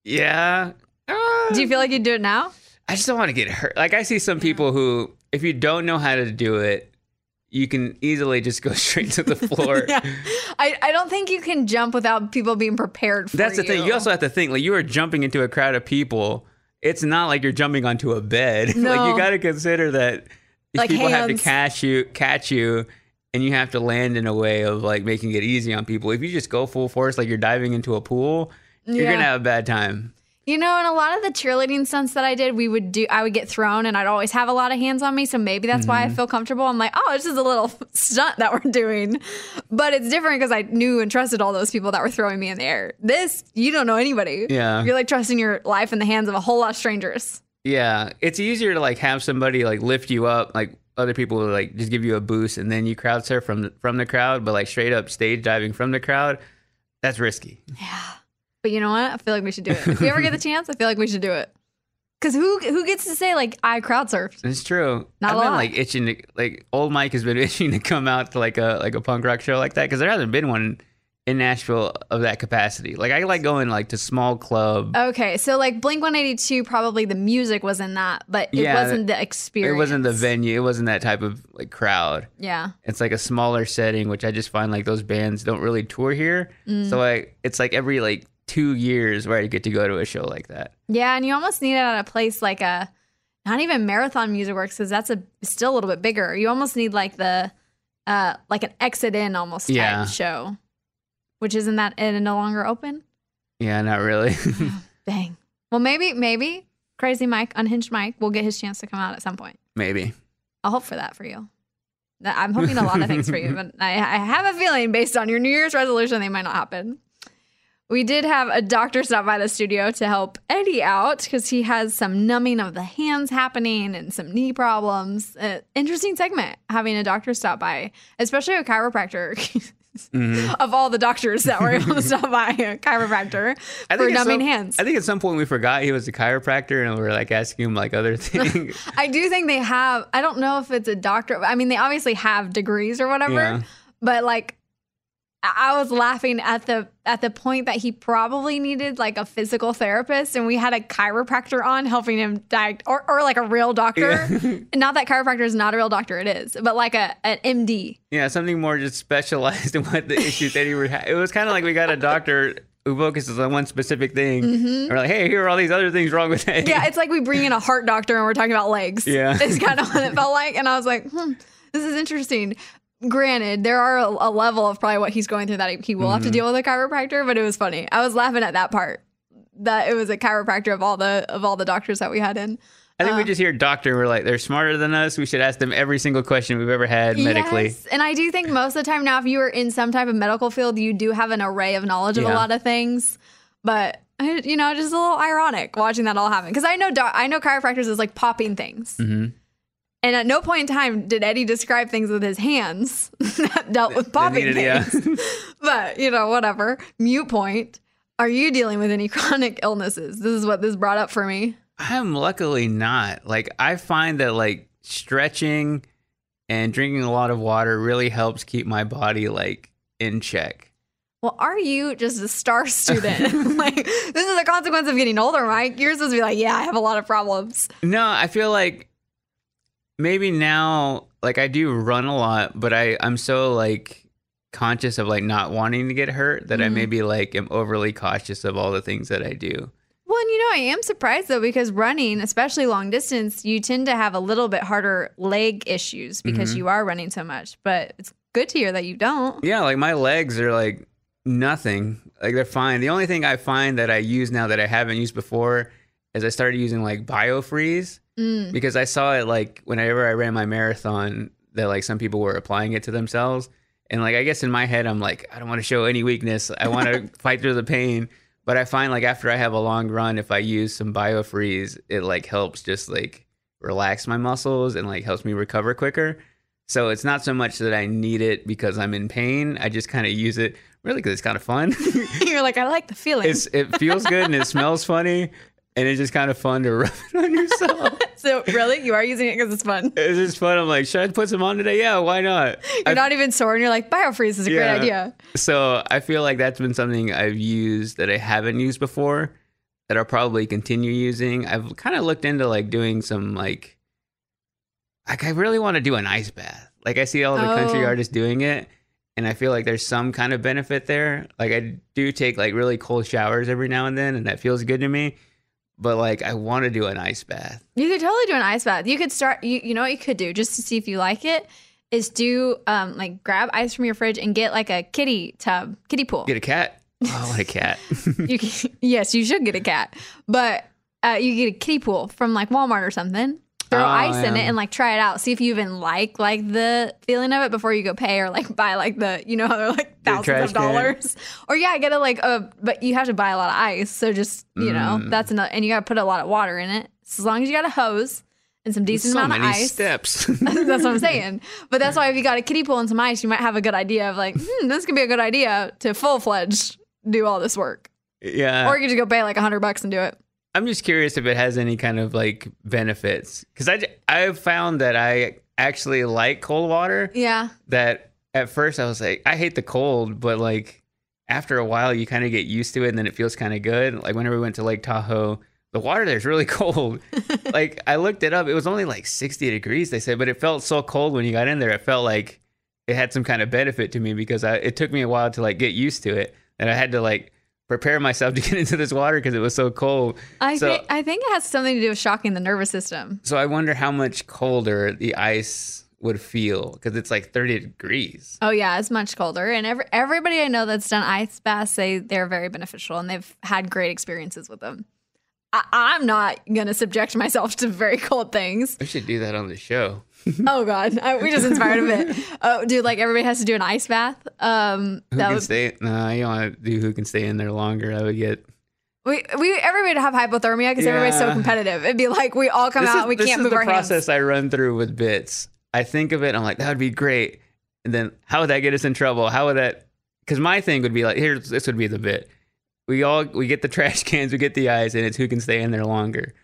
Yeah, Uh, do you feel like you'd do it now? I just don't want to get hurt. Like I see some people who, if you don't know how to do it, you can easily just go straight to the floor. yeah. I, I don't think you can jump without people being prepared for it. That's the thing. You also have to think like you are jumping into a crowd of people. It's not like you're jumping onto a bed. like you got to consider that Like people have to catch you, catch you, and you have to land in a way of like making it easy on people. If you just go full force, like you're diving into a pool, you're gonna have a bad time. You know, and a lot of the cheerleading stunts that I did, we would do, I would get thrown and I'd always have a lot of hands on me. So maybe that's why I Mhm. feel comfortable. I'm like, oh, this is a little stunt that we're doing. But it's different because I knew and trusted all those people that were throwing me in the air. This, you don't know anybody. Yeah. You're like trusting your life in the hands of a whole lot of strangers. Yeah, it's easier to like have somebody like lift you up, like other people will like just give you a boost, and then you crowd surf from the, from the crowd. But like straight up stage diving from the crowd, that's risky. But you know what? I feel like we should do it. If we ever get the chance, I feel like we should do it. Because who who gets to say like I crowd surfed? It's true. Not I've a been lot. like itching to like old Mike has been itching to come out to like a like a punk rock show like that because there hasn't been one in Nashville of that capacity. Like I like going like to small club. Okay, so like Blink 182, probably the music was in that, but it Yeah, wasn't the experience. It wasn't the venue. It wasn't that type of like crowd. Yeah. It's like a smaller setting, which I just find like those bands don't really tour here. Mm. So like it's like every like two years where I get to go to a show like that. Yeah, and you almost need it at a place like a not even marathon music works because that's a still a little bit bigger. You almost need like the uh like an exit in almost type Yeah. show, which isn't that and no longer open. Yeah, not really. Dang. Well, maybe maybe Crazy Mike, Unhinged Mike, will get his chance to come out at some point. Maybe. I'll hope for that for you. I'm hoping a lot of things for you, but I, I have a feeling based on your New Year's resolution, they might not happen. We did have a doctor stop by the studio to help Eddie out because he has some numbing of the hands happening and some knee problems. Uh, interesting segment having a doctor stop by, especially a chiropractor. Mhm. of all the doctors that were able to stop by, a chiropractor I for numbing some- hands. I think at some point we forgot he was a chiropractor and we were like asking him like other things. I do think they have. I don't know if it's a doctor. I mean, they obviously have degrees or whatever. Yeah. But like, I was laughing at the at the point that he probably needed like a physical therapist, and we had a chiropractor on helping him diagnose, or, or like a real doctor. not that chiropractor is not a real doctor; it is, but like a an MD. yeah, something more just specialized in what the issues that he would have. It was kind of like we got a doctor who focuses on one specific thing. Mhm. We're like, hey, here are all these other things wrong with Eddie. Yeah, it's like we bring in a heart doctor and we're talking about legs. Yeah. It's kind of what it felt like. And I was like, hmm, this is interesting. Granted, there are a, a level of probably what he's going through that he, will have to Mhm. deal with a chiropractor, but it was funny. I was laughing at that part. That it was a chiropractor of all the of all the doctors that we had in. I think we Uh, just hear doctor. We're like, they're smarter than us. We should ask them every single question we've ever had medically. Yes, and I do think most of the time now, if you are in some type of medical field, you do have an array of knowledge of a lot of things. But you know, just a little ironic watching that all happen because I know doc- I know chiropractors is like popping things. hmm And at no point in time did Eddie describe things with his hands that dealt with popping needed- yeah. but, you know, whatever. Mute point. Are you dealing with any chronic illnesses? This is what this brought up for me. I'm luckily not. Like I find that like stretching and drinking a lot of water really helps keep my body like in check. Well, are you just a star student? like, this is a consequence of getting older, Mike. You're supposed to be like, yeah, I have a lot of problems. No, I feel like maybe now like I do run a lot, but I I'm so like conscious of like not wanting to get hurt that I Mhm. maybe like am overly cautious of all the things that I do. Well, and you know, I am surprised though, because running, especially long distance, you tend to have a little bit harder leg issues because Mhm. you are running so much. But it's good to hear that you don't. Yeah, like my legs are like nothing. Like they're fine. The only thing I find that I use now that I haven't used before is I started using like BioFreeze Mm. because I saw it like whenever I ran my marathon that like some people were applying it to themselves. And like I guess in my head I'm like I don't want to show any weakness. I want to fight through the pain. But I find like after I have a long run if I use some BioFreeze, it like helps just like relax my muscles and like helps me recover quicker. So it's not so much that I need it because I'm in pain. I just kind of use it really because it's kind of fun. You're like, I like the feeling. it's it feels good and it smells funny, and it's just kind of fun to rub it on yourself. so really, you are using it because it's fun. it's just fun. I'm like, should I put some on today? Yeah, why not? You're not even sore, and you're like, biofreeze is a great idea. So I feel like that's been something I've used that I haven't used before that I'll probably continue using. I've kind of looked into like doing some like like I really want to do an ice bath. Like I see all the country Oh. artists doing it and I feel like there's some kind of benefit there. Like I do take like really cold showers every now and then and that feels good to me. But like I want to do an ice bath. You could totally do an ice bath. You could start. You, you know what you could do just to see if you like it is do um like grab ice from your fridge and get like a kitty tub, kitty pool. Get a cat. Oh, I want a cat. you can, yes, you should get a cat, but uh, you get a kitty pool from like Walmart or something. Throw Oh, ice in it and like try it out. See if you even like like the feeling of it before you go pay or like buy like the you know how they're like thousands of can. dollars. Or yeah, get a like a but you have to buy a lot of ice. So just you know Mm. that's another and you got to put a lot of water in it. So as long as you got a hose and some decent so amount of ice. steps. that's what I'm saying. But that's why if you got a kiddie pool and some ice, you might have a good idea of like, hmm, this could be a good idea to full fledged do all this work. yeah. or you could just go pay like a hundred bucks and do it. I'm just curious if it has any kind of like benefits because I I've found that I actually like cold water. Yeah. That at first I was like I hate the cold, but like after a while you kind of get used to it and then it feels kind of good. Like whenever we went to Lake Tahoe, the water there's really cold. like I looked it up, it was only like 60 degrees they said, but it felt so cold when you got in there. It felt like it had some kind of benefit to me because I, it took me a while to like get used to it, and I had to like prepare myself to get into this water because it was so cold. I so, think I think it has something to do with shocking the nervous system. so I wonder how much colder the ice would feel because it's like 30 degrees. Oh yeah, it's much colder, and every, everybody I know that's done ice baths say they're very beneficial and they've had great experiences with them. I, I'm not gonna subject myself to very cold things. We should do that on the show. oh god, I, we just inspired a bit. Oh, dude, like everybody has to do an ice bath. Um, Who that can would stay? No, you want to do who can stay in there longer. I would get. we we everybody would have hypothermia because everybody's so competitive. It'd be like we all come this out, is, and we this can't is move the our hands. process I run through with bits. I think of it. I'm like, that would be great. And then how would that get us in trouble? How would that? Because my thing would be like, here, this would be the bit. We all we get the trash cans, we get the ice, and it's who can stay in there longer.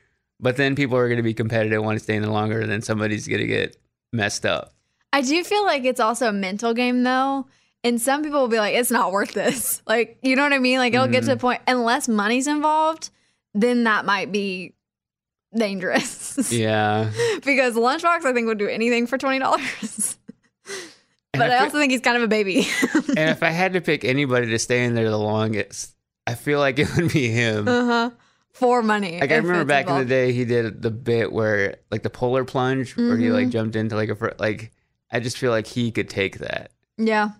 But then people are going to be competitive, want to stay in there longer, and then somebody's going to get messed up. I do feel like it's also a mental game though. And some people will be like, it's not worth this. Like, you know what I mean? Like, it'll get to the Mhm. point, unless money's involved, then that might be dangerous. Yeah. because Lunchbox, I think, would do anything for $20. But I I, also think he's kind of a baby. and if I had to pick anybody to stay in there the longest, I feel like it would be him. uh huh. For money. Like I remember back in the day, he did the bit where like the polar plunge, where he like Mhm. jumped into like a fr- like. I just feel like he could take that. Yeah.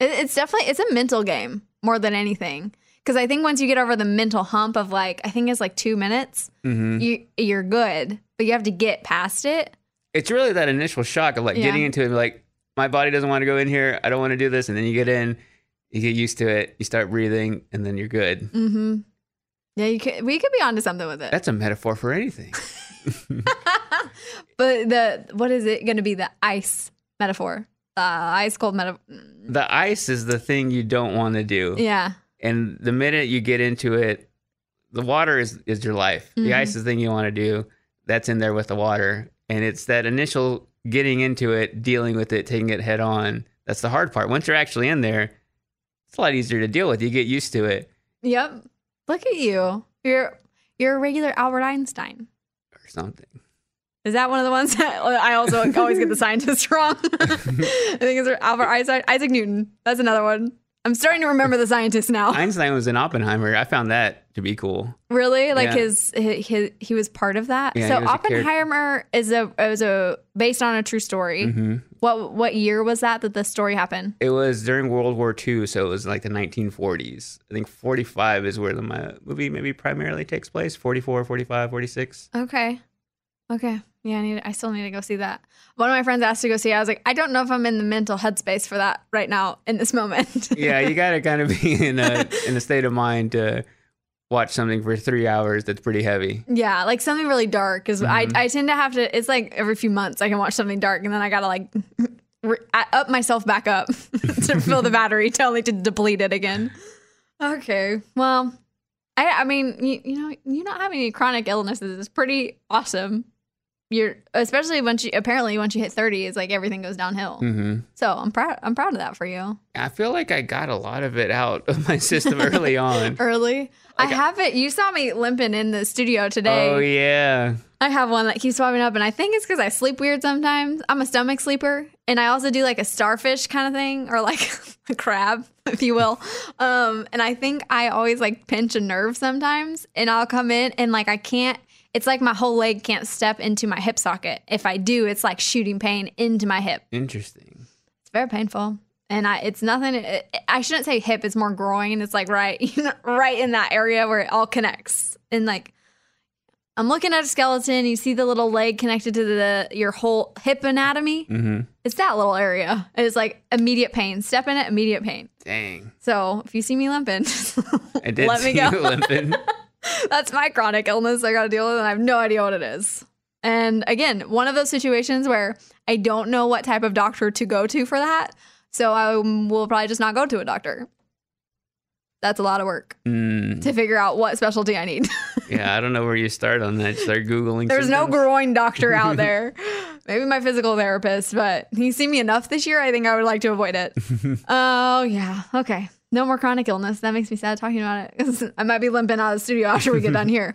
It, it's definitely it's a mental game more than anything. Because I think once you get over the mental hump of like I think it's like two minutes, Mhm. you you're good. But you have to get past it. It's really that initial shock of like Yeah. getting into it. Like my body doesn't want to go in here. I don't want to do this, and then you get in, you get used to it, you start breathing, and then you're good. Mm-hmm. Yeah, you could we could be onto something with it. That's a metaphor for anything. but the what is it gonna be? The ice metaphor. Uh ice cold metaphor. the ice is the thing you don't want to do. Yeah. And the minute you get into it, the water is, is your life. The Mhm. ice is the thing you want to do. That's in there with the water. And it's that initial getting into it, dealing with it, taking it head on. That's the hard part. Once you're actually in there, it's a lot easier to deal with. You get used to it Yep. Look at you. You're you're a regular Albert Einstein. or something. Is that one of the ones that I also always get the scientists wrong? I think it's Albert Einstein, Isaac Newton. That's another one. I'm starting to remember the scientist now. Einstein was in Oppenheimer. I found that to be cool. Really? Like Yeah. his, his, his he was part of that. Yeah, so he was a. Oppenheimer is a is a based on a true story. Mhm. What what year was that that the story happened? It was during World War II, so it was like the 1940s. I think 45 is where the my movie maybe primarily takes place 44, 45, 46. Okay. Okay. Yeah, I need. I still need to go see that. One of my friends asked to go see. it. I was like, I don't know if I'm in the mental headspace for that right now in this moment. yeah, you got to kind of be in a in a state of mind to watch something for three hours that's pretty heavy. Yeah, like something really dark because Mhm. I, I tend to have to. It's like every few months I can watch something dark and then I gotta like re- up myself back up to fill the battery, to only to deplete it again. Okay, well, I I mean you, you know you not having any chronic illnesses is pretty awesome. You're especially once you apparently once you hit thirty, it's like everything goes downhill. mm-hmm. So I'm proud. I'm proud of that for you. I feel like I got a lot of it out of my system early on. Early, I have it. You saw me limping in the studio today. Oh yeah. I have one that keeps popping up, and I think it's because I sleep weird sometimes. I'm a stomach sleeper, and I also do like a starfish kind of thing, or like a crab, if you will. Um, and I think I always like pinch a nerve sometimes, and I'll come in and like I can't. It's like my whole leg can't step into my hip socket. If I do, it's like shooting pain into my hip. Interesting. It's very painful. And I, it's nothing. It, I shouldn't say hip. It's more groin. It's like right, you know, right in that area where it all connects. And like, I'm looking at a skeleton. You see the little leg connected to the your whole hip anatomy. Mm-hmm. It's that little area. It's like immediate pain. Step in it, immediate pain. Dang. So if you see me limping, I did Let me go. limping. that's my chronic illness I got to deal with, and I have no idea what it is. And again, one of those situations where I don't know what type of doctor to go to for that. So I will probably just not go to a doctor. That's a lot of work Mm, to figure out what specialty I need. yeah, I don't know where you start on that. Start googling. There's no groin doctor out there. Maybe my physical therapist, but he's seen me enough this year. I think I would like to avoid it. Oh, yeah. Okay. No more chronic illness. That makes me sad talking about it I might be limping out of the studio after we get done here.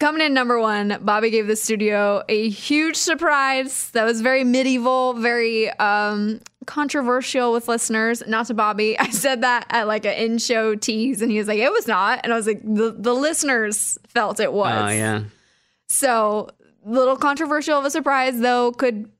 Coming in number one, Bobby gave the studio a huge surprise that was very medieval, very um, controversial with listeners. Not to Bobby. I said that at like an in show tease, and he was like, it was not. And I was like, the, the listeners felt it was. Oh yeah. So, little controversial of a surprise, though, could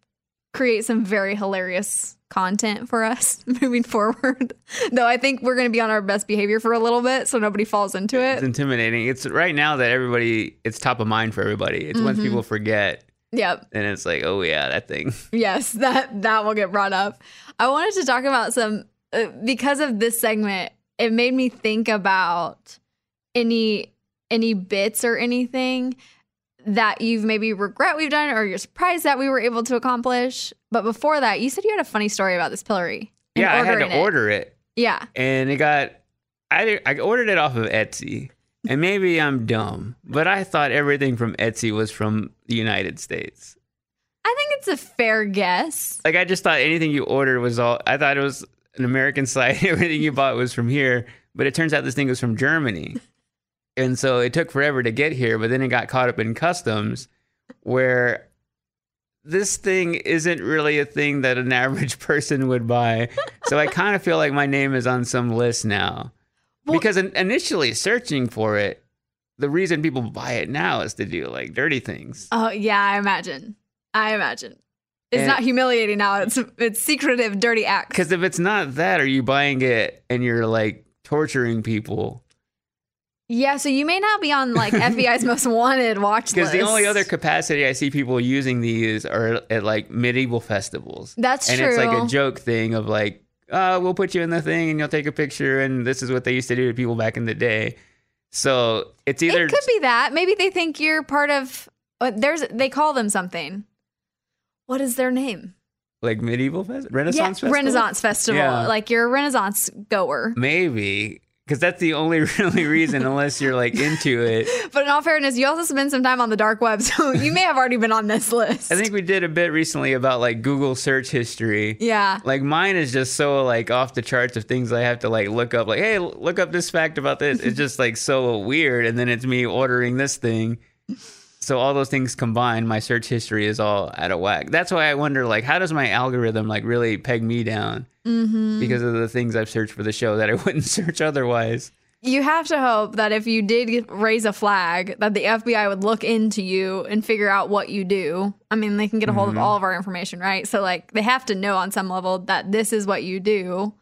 create some very hilarious content for us moving forward. though I think we're going to be on our best behavior for a little bit so nobody falls into it. It's intimidating. It's right now that everybody. It's top of mind for everybody. It's once Mhm. people forget, Yep. and it's like, oh yeah, that thing. Yes, that that will get brought up. I wanted to talk about some uh, because of this segment. It made me think about any any bits or anything that you've maybe regret we've done or you're surprised that we were able to accomplish. But before that, you said you had a funny story about this pillory. Yeah, I had to it. order it, Yeah. and it got. I I ordered it off of Etsy, and maybe I'm dumb, but I thought everything from Etsy was from the United States. I think it's a fair guess. Like I just thought anything you ordered was all. I thought it was an American site. Everything you bought was from here, but it turns out this thing was from Germany, and so it took forever to get here. But then it got caught up in customs, where this thing isn't really a thing that an average person would buy. So I kind of feel like my name is on some list now, because in, initially searching for it, the reason people buy it now is to do like dirty things. Oh yeah, I imagine. I imagine. It's And- not humiliating now. It's it's secretive, dirty acts. Because if it's not that, are you buying it and you're like torturing people? Yeah, so you may not be on like FBI's most wanted watch list. Because the only other capacity I see people using these are at like medieval festivals. That's true. and it's like a joke thing of like, oh, we'll put you in the thing and you'll take a picture, and this is what they used to do to people back in the day. So it's either it could be that. Maybe they think you're part of. Uh, there's they call them something. What is their name? like medieval fest- Renaissance yeah, festival. Renaissance Festival. Yeah. Like you're a Renaissance goer. Maybe because that's the only really reason, unless you're like into it. But in all fairness, you also spend some time on the dark web, so you may have already been on this list. I think we did a bit recently about like Google search history. Yeah. Like mine is just so like off the charts of things I have to like look up. Like, hey, look up this fact about this. It's just like so weird. And then it's me ordering this thing. So all those things combined, my search history is all out of whack. That's why I wonder, like, how does my algorithm like really peg me down Mhm. because of the things I've searched for the show that I wouldn't search otherwise? You have to hope that if you did raise a flag, that the FBI would look into you and figure out what you do. I mean, they can get a hold Mhm. of all of our information, right? So, like, they have to know on some level that this is what you do.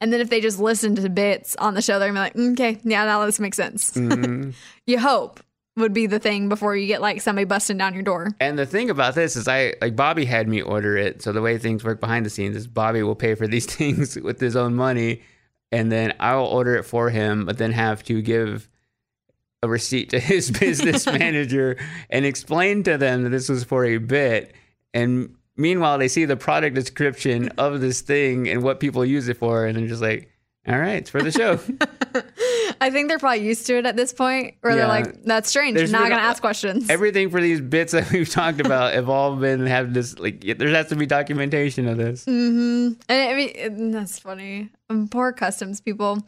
And then if they just listen to bits on the show, they're gonna be like, okay, yeah, now this makes sense. Mhm. you hope would be the thing before you get like somebody busting down your door. And the thing about this is, I like Bobby had me order it. So the way things work behind the scenes is Bobby will pay for these things with his own money, and then I will order it for him, but then have to give a receipt to his business manager and explain to them that this was for a bit. And meanwhile, they see the product description of this thing and what people use it for, and they're just like, "All right, it's for the show." I think they're probably used to it at this point, where they're like, "That's strange. There's not gonna ask questions." Everything for these bits that we've talked about have all been have this like there has to be documentation of this. Mm-hmm. And I mean, that's funny. Um, poor customs people.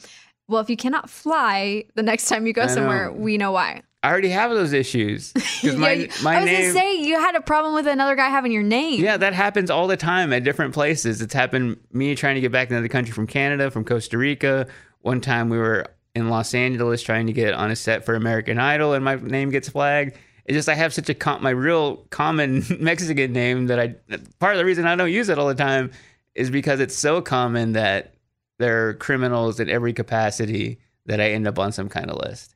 Well, if you cannot fly the next time you go somewhere, we know why. I already have those issues because my Yeah, my I was name. gonna say you had a problem with another guy having your name. Yeah, that happens all the time at different places. It's happened me trying to get back into the country from Canada, from Costa Rica. One time we were in Los Angeles trying to get on a set for American Idol and my name gets flagged. It's just I have such a com- my real common Mexican name that I part of the reason I don't use it all the time is because it's so common that there are criminals in every capacity that I end up on some kind of list.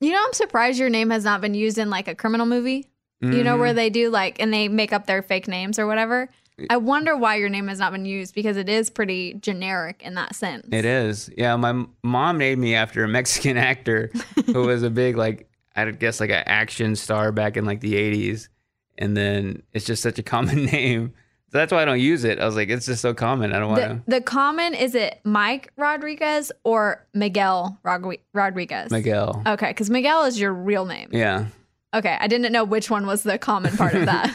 You know, I'm surprised your name has not been used in like a criminal movie. You know, where mm-hmm. they do like, and they make up their fake names or whatever. I wonder why your name has not been used because it is pretty generic in that sense. It is. Yeah, my mom named me after a Mexican actor who was a big like I guess like an action star back in like the 80s and then it's just such a common name. So that's why I don't use it. I was like it's just so common. I don't want The, to the common is it Mike Rodriguez or Miguel Rog- Rodriguez? Miguel. Okay, because Miguel is your real name. Yeah. Okay, I didn't know which one was the common part of that.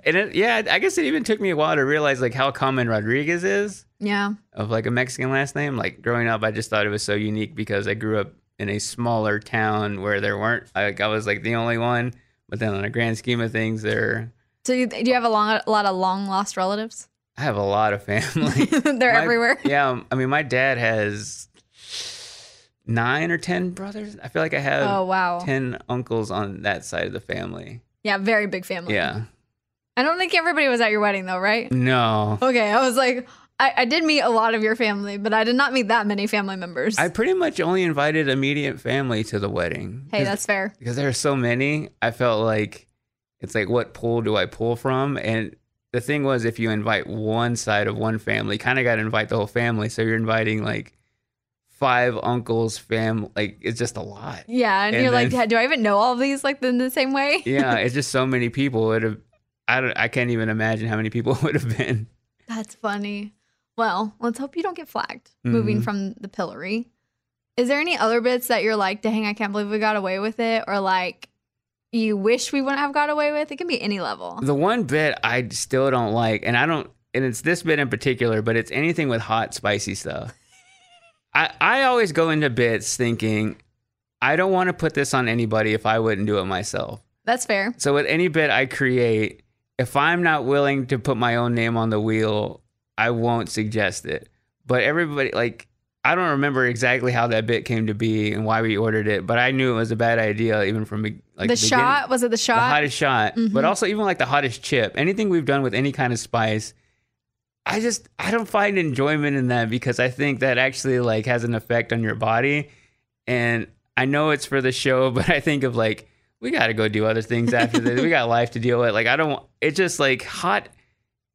And it, yeah, I guess it even took me a while to realize like how common Rodriguez is yeah. of like a Mexican last name. Like growing up, I just thought it was so unique because I grew up in a smaller town where there weren't like I was like the only one. But then on a grand scheme of things, there So you, do you have a long, a lot of long lost relatives? I have a lot of family. They're My- everywhere. Yeah, um, I mean, my dad has nine or ten brothers. I feel like I have Oh, wow. ten uncles on that side of the family. Yeah, very big family. Yeah. I don't think everybody was at your wedding though, right? No. Okay, I was like, I, I did meet a lot of your family, but I did not meet that many family members. I pretty much only invited immediate family to the wedding. hey, that's fair. because there are so many. I felt like it's like what pool do I pull from? And the thing was, if you invite one side of one family, kind of got to invite the whole family. So you're inviting like five uncles, fam. Like it's just a lot. Yeah, and, And you're like, do I even know all of these like in the same way? yeah, it's just so many people. It have, I don't, I can't even imagine how many people it would have been. That's funny. Well, let's hope you don't get flagged moving Mhm. from the pillory. Is there any other bits that you're like, dang, I can't believe we got away with it? Or like, you wish we wouldn't have got away with? It can be any level. The one bit I still don't like, and I don't, and it's this bit in particular, but it's anything with hot, spicy stuff. I, I always go into bits thinking, I don't want to put this on anybody if I wouldn't do it myself. That's fair. So with any bit I create, if I'm not willing to put my own name on the wheel, I won't suggest it. But everybody like I don't remember exactly how that bit came to be and why we ordered it, but I knew it was a bad idea even from like the beginning. shot was it the shot? the hottest shot, Mhm. but also even like the hottest chip. Anything we've done with any kind of spice, I just I don't find enjoyment in that because I think that actually like has an effect on your body, and I know it's for the show, but I think of like we got to go do other things after this. We got life to deal with. Like I don't. It's just like hot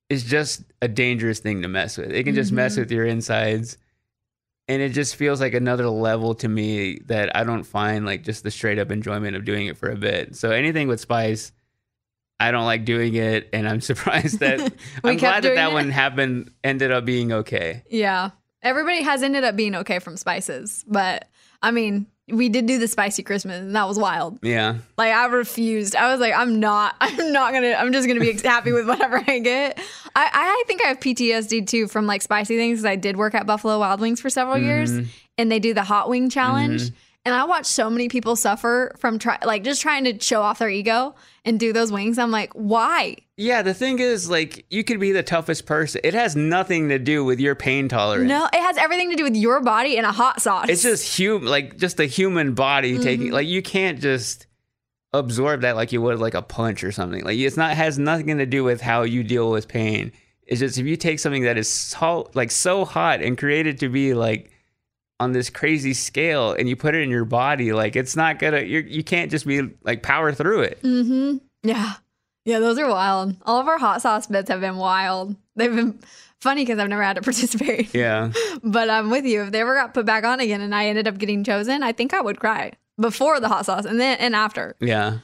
is just a dangerous thing to mess with. It can just mess Mhm. with your insides. And it just feels like another level to me that I don't find like just the straight up enjoyment of doing it for a bit. So anything with spice, I don't like doing it, and I'm surprised that We I'm glad that that it? one happened. Ended up being okay. Yeah. Everybody has ended up being okay from spices. But I mean, we did do the spicy Christmas and that was wild. Yeah, Like I refused. I was like, I'm not. I'm not gonna. I'm just gonna be happy with whatever I get. I, I think I have PTSD too from like spicy things. 'cause I did work at Buffalo Wild Wings for several years, Mhm. and they do the hot wing challenge. Mhm. And I watch so many people suffer from try like just trying to show off their ego and do those wings. I'm like, why? yeah. The thing is, like, you could be the toughest person. It has nothing to do with your pain tolerance. No, it has everything to do with your body and a hot sauce. it's just human, like just the human body taking. Mhm. Like you can't just absorb that like you would like a punch or something. Like it's not has nothing to do with how you deal with pain. It's just if you take something that is so like so hot and created to be like on this crazy scale and you put it in your body, like it's not gonna you you can't just be like power through it. Mm-hmm. Yeah. Yeah, those are wild. All of our hot sauce bits have been wild. They've been funny because I've never had to participate. Yeah. But I'm with you. If they ever got put back on again and I ended up getting chosen, I think I would cry. before the hot sauce and then and after. Yeah.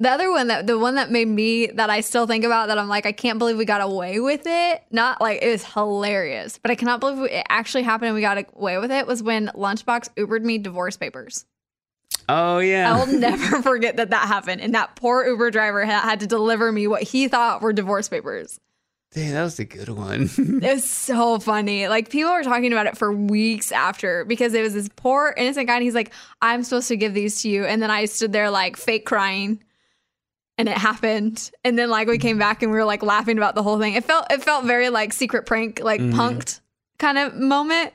The other one that the one that made me that I still think about that I'm like I can't believe we got away with it. Not like it was hilarious, but I cannot believe it actually happened and we got away with it. Was when Lunchbox Ubered me divorce papers. Oh yeah. I'll never forget that that happened, and that poor Uber driver ha- had to deliver me what he thought were divorce papers. Dang, that was a good one. It was so funny. Like people were talking about it for weeks after because it was this poor innocent guy, and he's like, "I'm supposed to give these to you," and then I stood there like fake crying, and it happened. And then like we came back and we were like laughing about the whole thing. It felt it felt very like secret prank, like Mhm. punked kind of moment,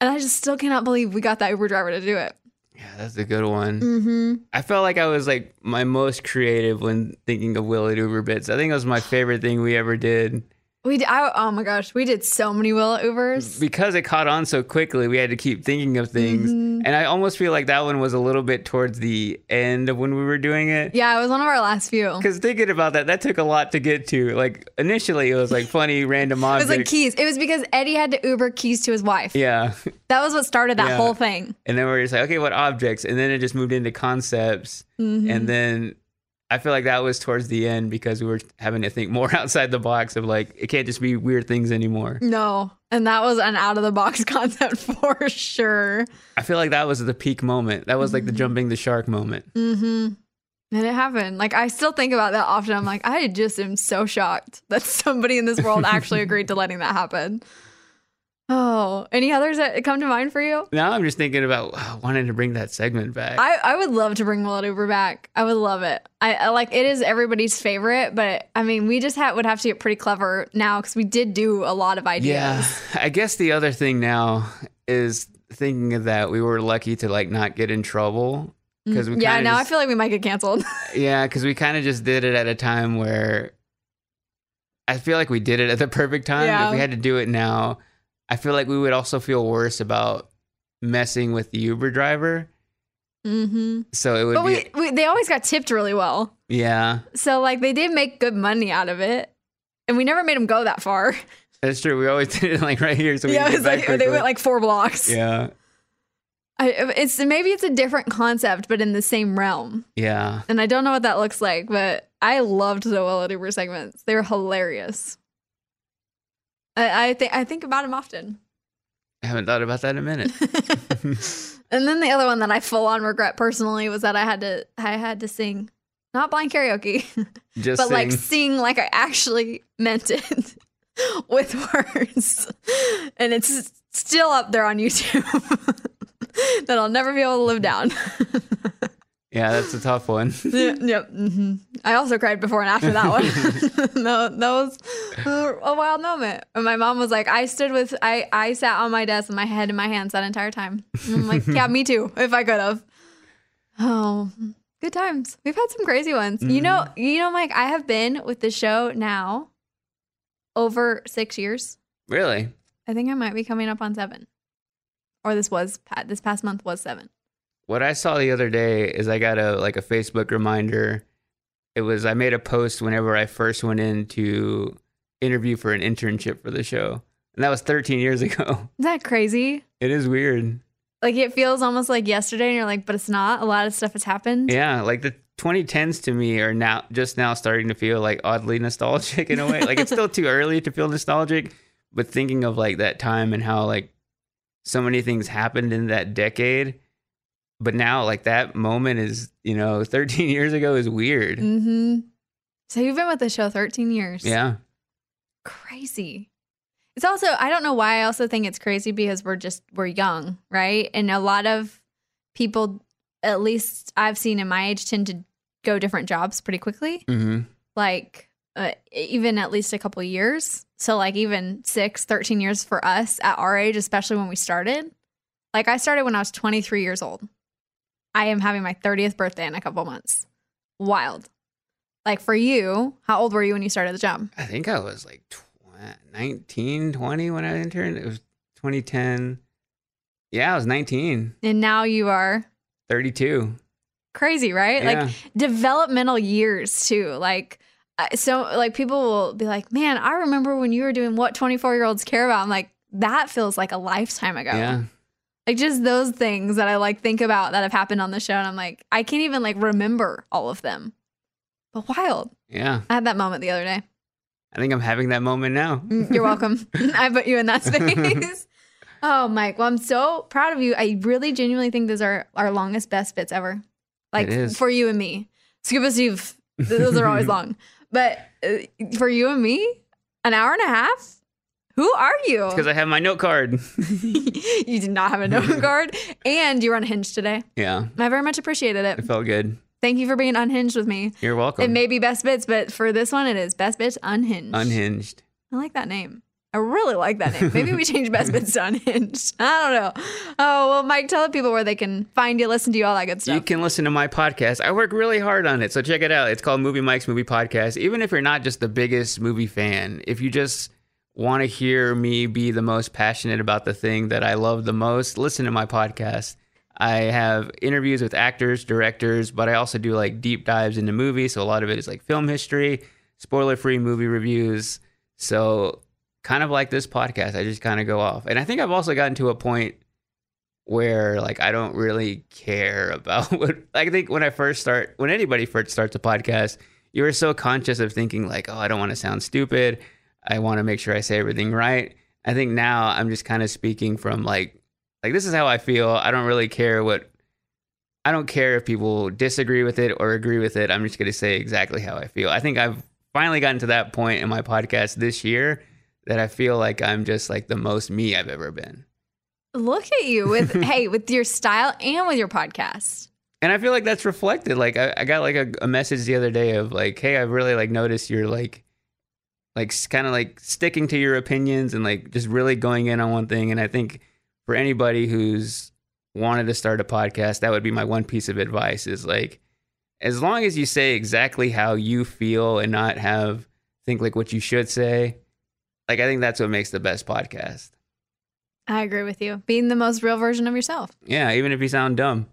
and I just still cannot believe we got that Uber driver to do it. yeah, that's a good one. Mm-hmm. I felt like I was like my most creative when thinking of Will It Uber bits. I think it was my favorite thing we ever did. We did, I, oh my gosh, we did so many Will It Ubers. Because it caught on so quickly, we had to keep thinking of things. Mhm. And I almost feel like that one was a little bit towards the end of when we were doing it. Yeah, it was one of our last few. It Because thinking about that, that took a lot to get to. Like initially, it was like funny random was objects. like keys. It was because Eddie had to Uber keys to his wife. Yeah. That was what started that Yeah. whole thing. And then we were just like, okay, what objects? And then it just moved into concepts. Mhm. And then I feel like that was towards the end because we were having to think more outside the box of like, it can't just be weird things anymore. No, and that was an out of the box concept for sure. I feel like that was the peak moment. That was like the Mm-hmm. jumping the shark moment. Mm-hmm. And it happened. Like I still think about that often. I'm like, I just am so shocked that somebody in this world actually agreed to letting that happen. Oh, any others that come to mind for you? Now I'm just thinking about uh, wanting to bring that segment back. I, I would love to bring Will It Uber back. I would love it. I, I like it is everybody's favorite, but I mean, we just ha- would have to get pretty clever now because we did do a lot of ideas. yeah. I guess the other thing now is thinking of that we were lucky to like not get in trouble because we Mm, yeah. Now just- I feel like we might get canceled. Yeah, because we kind of just did it at a time where I feel like we did it at the perfect time. Yeah. If we had to do it now, I feel like we would also feel worse about messing with the Uber driver. hmm So it would But be, we, we they always got tipped really well. yeah, So like they did make good money out of it, and we never made them go that far. that's true. We always did it like right here, so we yeah, it was back like they went like four blocks. yeah, I, it's maybe it's a different concept, but in the same realm. yeah. And I don't know what that looks like, but I loved the Will It Uber segments. They were hilarious. I, I think I think about him often. I haven't thought about that in a minute. And then the other one that I full on regret personally was that I had to I had to sing, not blind karaoke, Just but like sing. sing like I actually meant it with words, and it's still up there on YouTube that I'll never be able to live down. Yeah, that's a tough one. yep. yep hmm I also cried before and after that one. no, that was a wild moment. And my mom was like, I stood with, I, I sat on my desk with my head in my hands that entire time. And I'm like, yeah, me too, if I could have. Oh, good times. We've had some crazy ones. You know, you know, Mike, I have been with the show now over six years. really? I think I might be coming up on seven. Or this was, this past month was seven. What I saw the other day is I got a like a Facebook reminder. It was I made a post whenever I first went in to interview for an internship for the show. And that was 13 years ago. Isn't that crazy? It is weird. Like it feels almost like yesterday, and you're like, but it's not. A lot of stuff has happened. Yeah, like the 2010s to me are now just now starting to feel like oddly nostalgic in a way. like it's still too early to feel nostalgic, but thinking of like that time and how like so many things happened in that decade. But now like that moment is, you know, 13 years ago is weird. Mm-hmm. So you've been with the show 13 years. Yeah. Crazy. It's also I don't know why I also think it's crazy because we're just we're young, right? And a lot of people, at least I've seen in my age, tend to go different jobs pretty quickly. Mm-hmm. Like uh, even at least a couple years. So like even six, 13 years for us at our age, especially when we started. Like I started when I was 23 years old. I am having my 30th birthday in a couple months. Wild. Like for you, how old were you when you started the job? I think I was like tw- 19, 20 when I interned. It was 2010. Yeah, I was 19, And now you are 32. crazy, right? Yeah. Like developmental years too. Like uh, so like people will be like, "Man, I remember when you were doing what 24-year-olds care about." I'm like, "That feels like a lifetime ago." Yeah. Like just those things that I like think about that have happened on the show. And I'm like, I can't even like remember all of them. But wild. Yeah. I had that moment the other day. I think I'm having that moment now. Mm, You're welcome. I put you in that space. oh, Mike. Well, I'm so proud of you. I really genuinely think those are our longest best bits ever. Like for you and me. Scuba Steve, those are always long. But uh, for you and me, an hour and a half? Who are you? Because I have my note card. you did not have a note card and you were unhinged today. yeah. I very much appreciated It it. felt good. Thank you for being unhinged with me. You're welcome. It may be best bits, but for this one, it is best bits unhinged. Unhinged. I like that name. I really like that name. Maybe we change best bits to unhinged. I don't know. Oh well, Mike, tell the people where they can find you, listen to you, all that good stuff. You can listen to my podcast. I work really hard on it, so check it out. It's called Movie Mike's Movie Podcast. Even if you're not just the biggest movie fan, if you just want to hear me be the most passionate about the thing that I love the most, listen to my podcast. I have interviews with actors, directors, but I also do like deep dives into movies. So a lot of it is like film history, spoiler free movie reviews. So kind of like this podcast, I just kind of go off. And I think I've also gotten to a point where like I don't really care about what I think when I first start when anybody first starts a podcast, you are so conscious of thinking like, oh, I don't want to sound stupid. I want to make sure I say everything right. I think now I'm just kind of speaking from like like this is how I feel. I don't really care what I don't care if people disagree with it or agree with it. I'm just going to say exactly how I feel. I think I've finally gotten to that point in my podcast this year that I feel like I'm just like the most me I've ever been. Look at you with hey, with your style and with your podcast. and I feel like that's reflected. Like I, I got like a, a message the other day of like, hey, I really like noticed you're like, like kind of like sticking to your opinions and like just really going in on one thing. And I think for anybody who's wanted to start a podcast, that would be my one piece of advice is like, as long as you say exactly how you feel and not have think like what you should say, like I think that's what makes the best podcast. I agree with you. Being the most real version of yourself. Yeah, even if you sound dumb,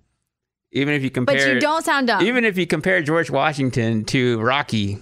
even if you compare, But you don't sound dumb. Even if you compare George Washington to Rocky,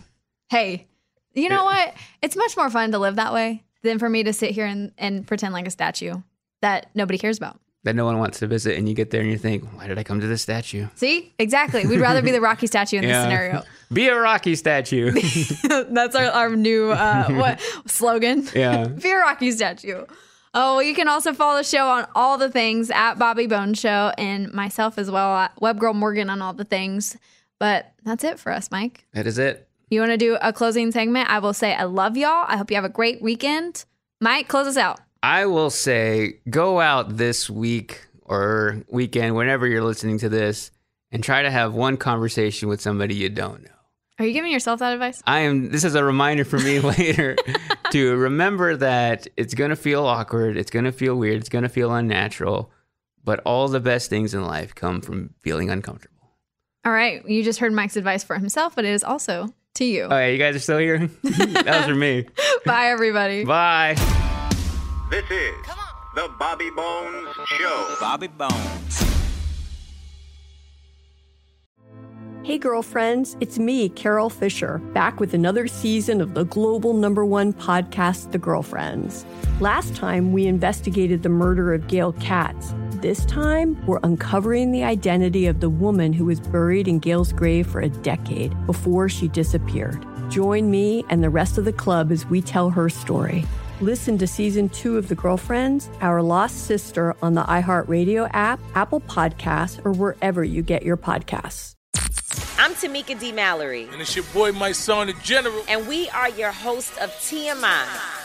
hey, you know what? It's much more fun to live that way than for me to sit here and, and pretend like a statue that nobody cares about. that no one wants to visit, and you get there and you think, why did I come to this statue? See? Exactly. We'd rather be the Rocky statue in this scenario. Be a Rocky statue. That's our, our new uh, what slogan. Yeah. Be a Rocky statue. Oh, you can also follow the show on all the things at Bobby Bone Show and myself as well at Webgirl Morgan on all the things. But that's it for us, Mike. that is it. You want to do a closing segment? I will say I love y'all. I hope you have a great weekend. Mike, close us out. I will say, go out this week or weekend, whenever you're listening to this, and try to have one conversation with somebody you don't know. Are you giving yourself that advice? I am. This is a reminder for me later to remember that it's gonna feel awkward, it's gonna feel weird, it's gonna feel unnatural, but all the best things in life come from feeling uncomfortable. All right. You just heard Mike's advice for himself, but it is also to you. Oh, yeah, you guys are still here. that was for me. Bye, everybody. Bye. This is the Bobby Bones Show. Bobby Bones. Hey, girlfriends, it's me, Carole Fisher, back with another season of the global number one podcast, The Girlfriends. Last time, we investigated the murder of Gail Katz. This time, we're uncovering the identity of the woman who was buried in Gail's grave for a decade before she disappeared. Join me and the rest of the club as we tell her story. Listen to season two of The Girlfriends, Our Lost Sister on the iHeartRadio app, Apple Podcasts, or wherever you get your podcasts. I'm Tamika D. Mallory. And it's your boy, Mysonne, the General. And we are your hosts of TMI.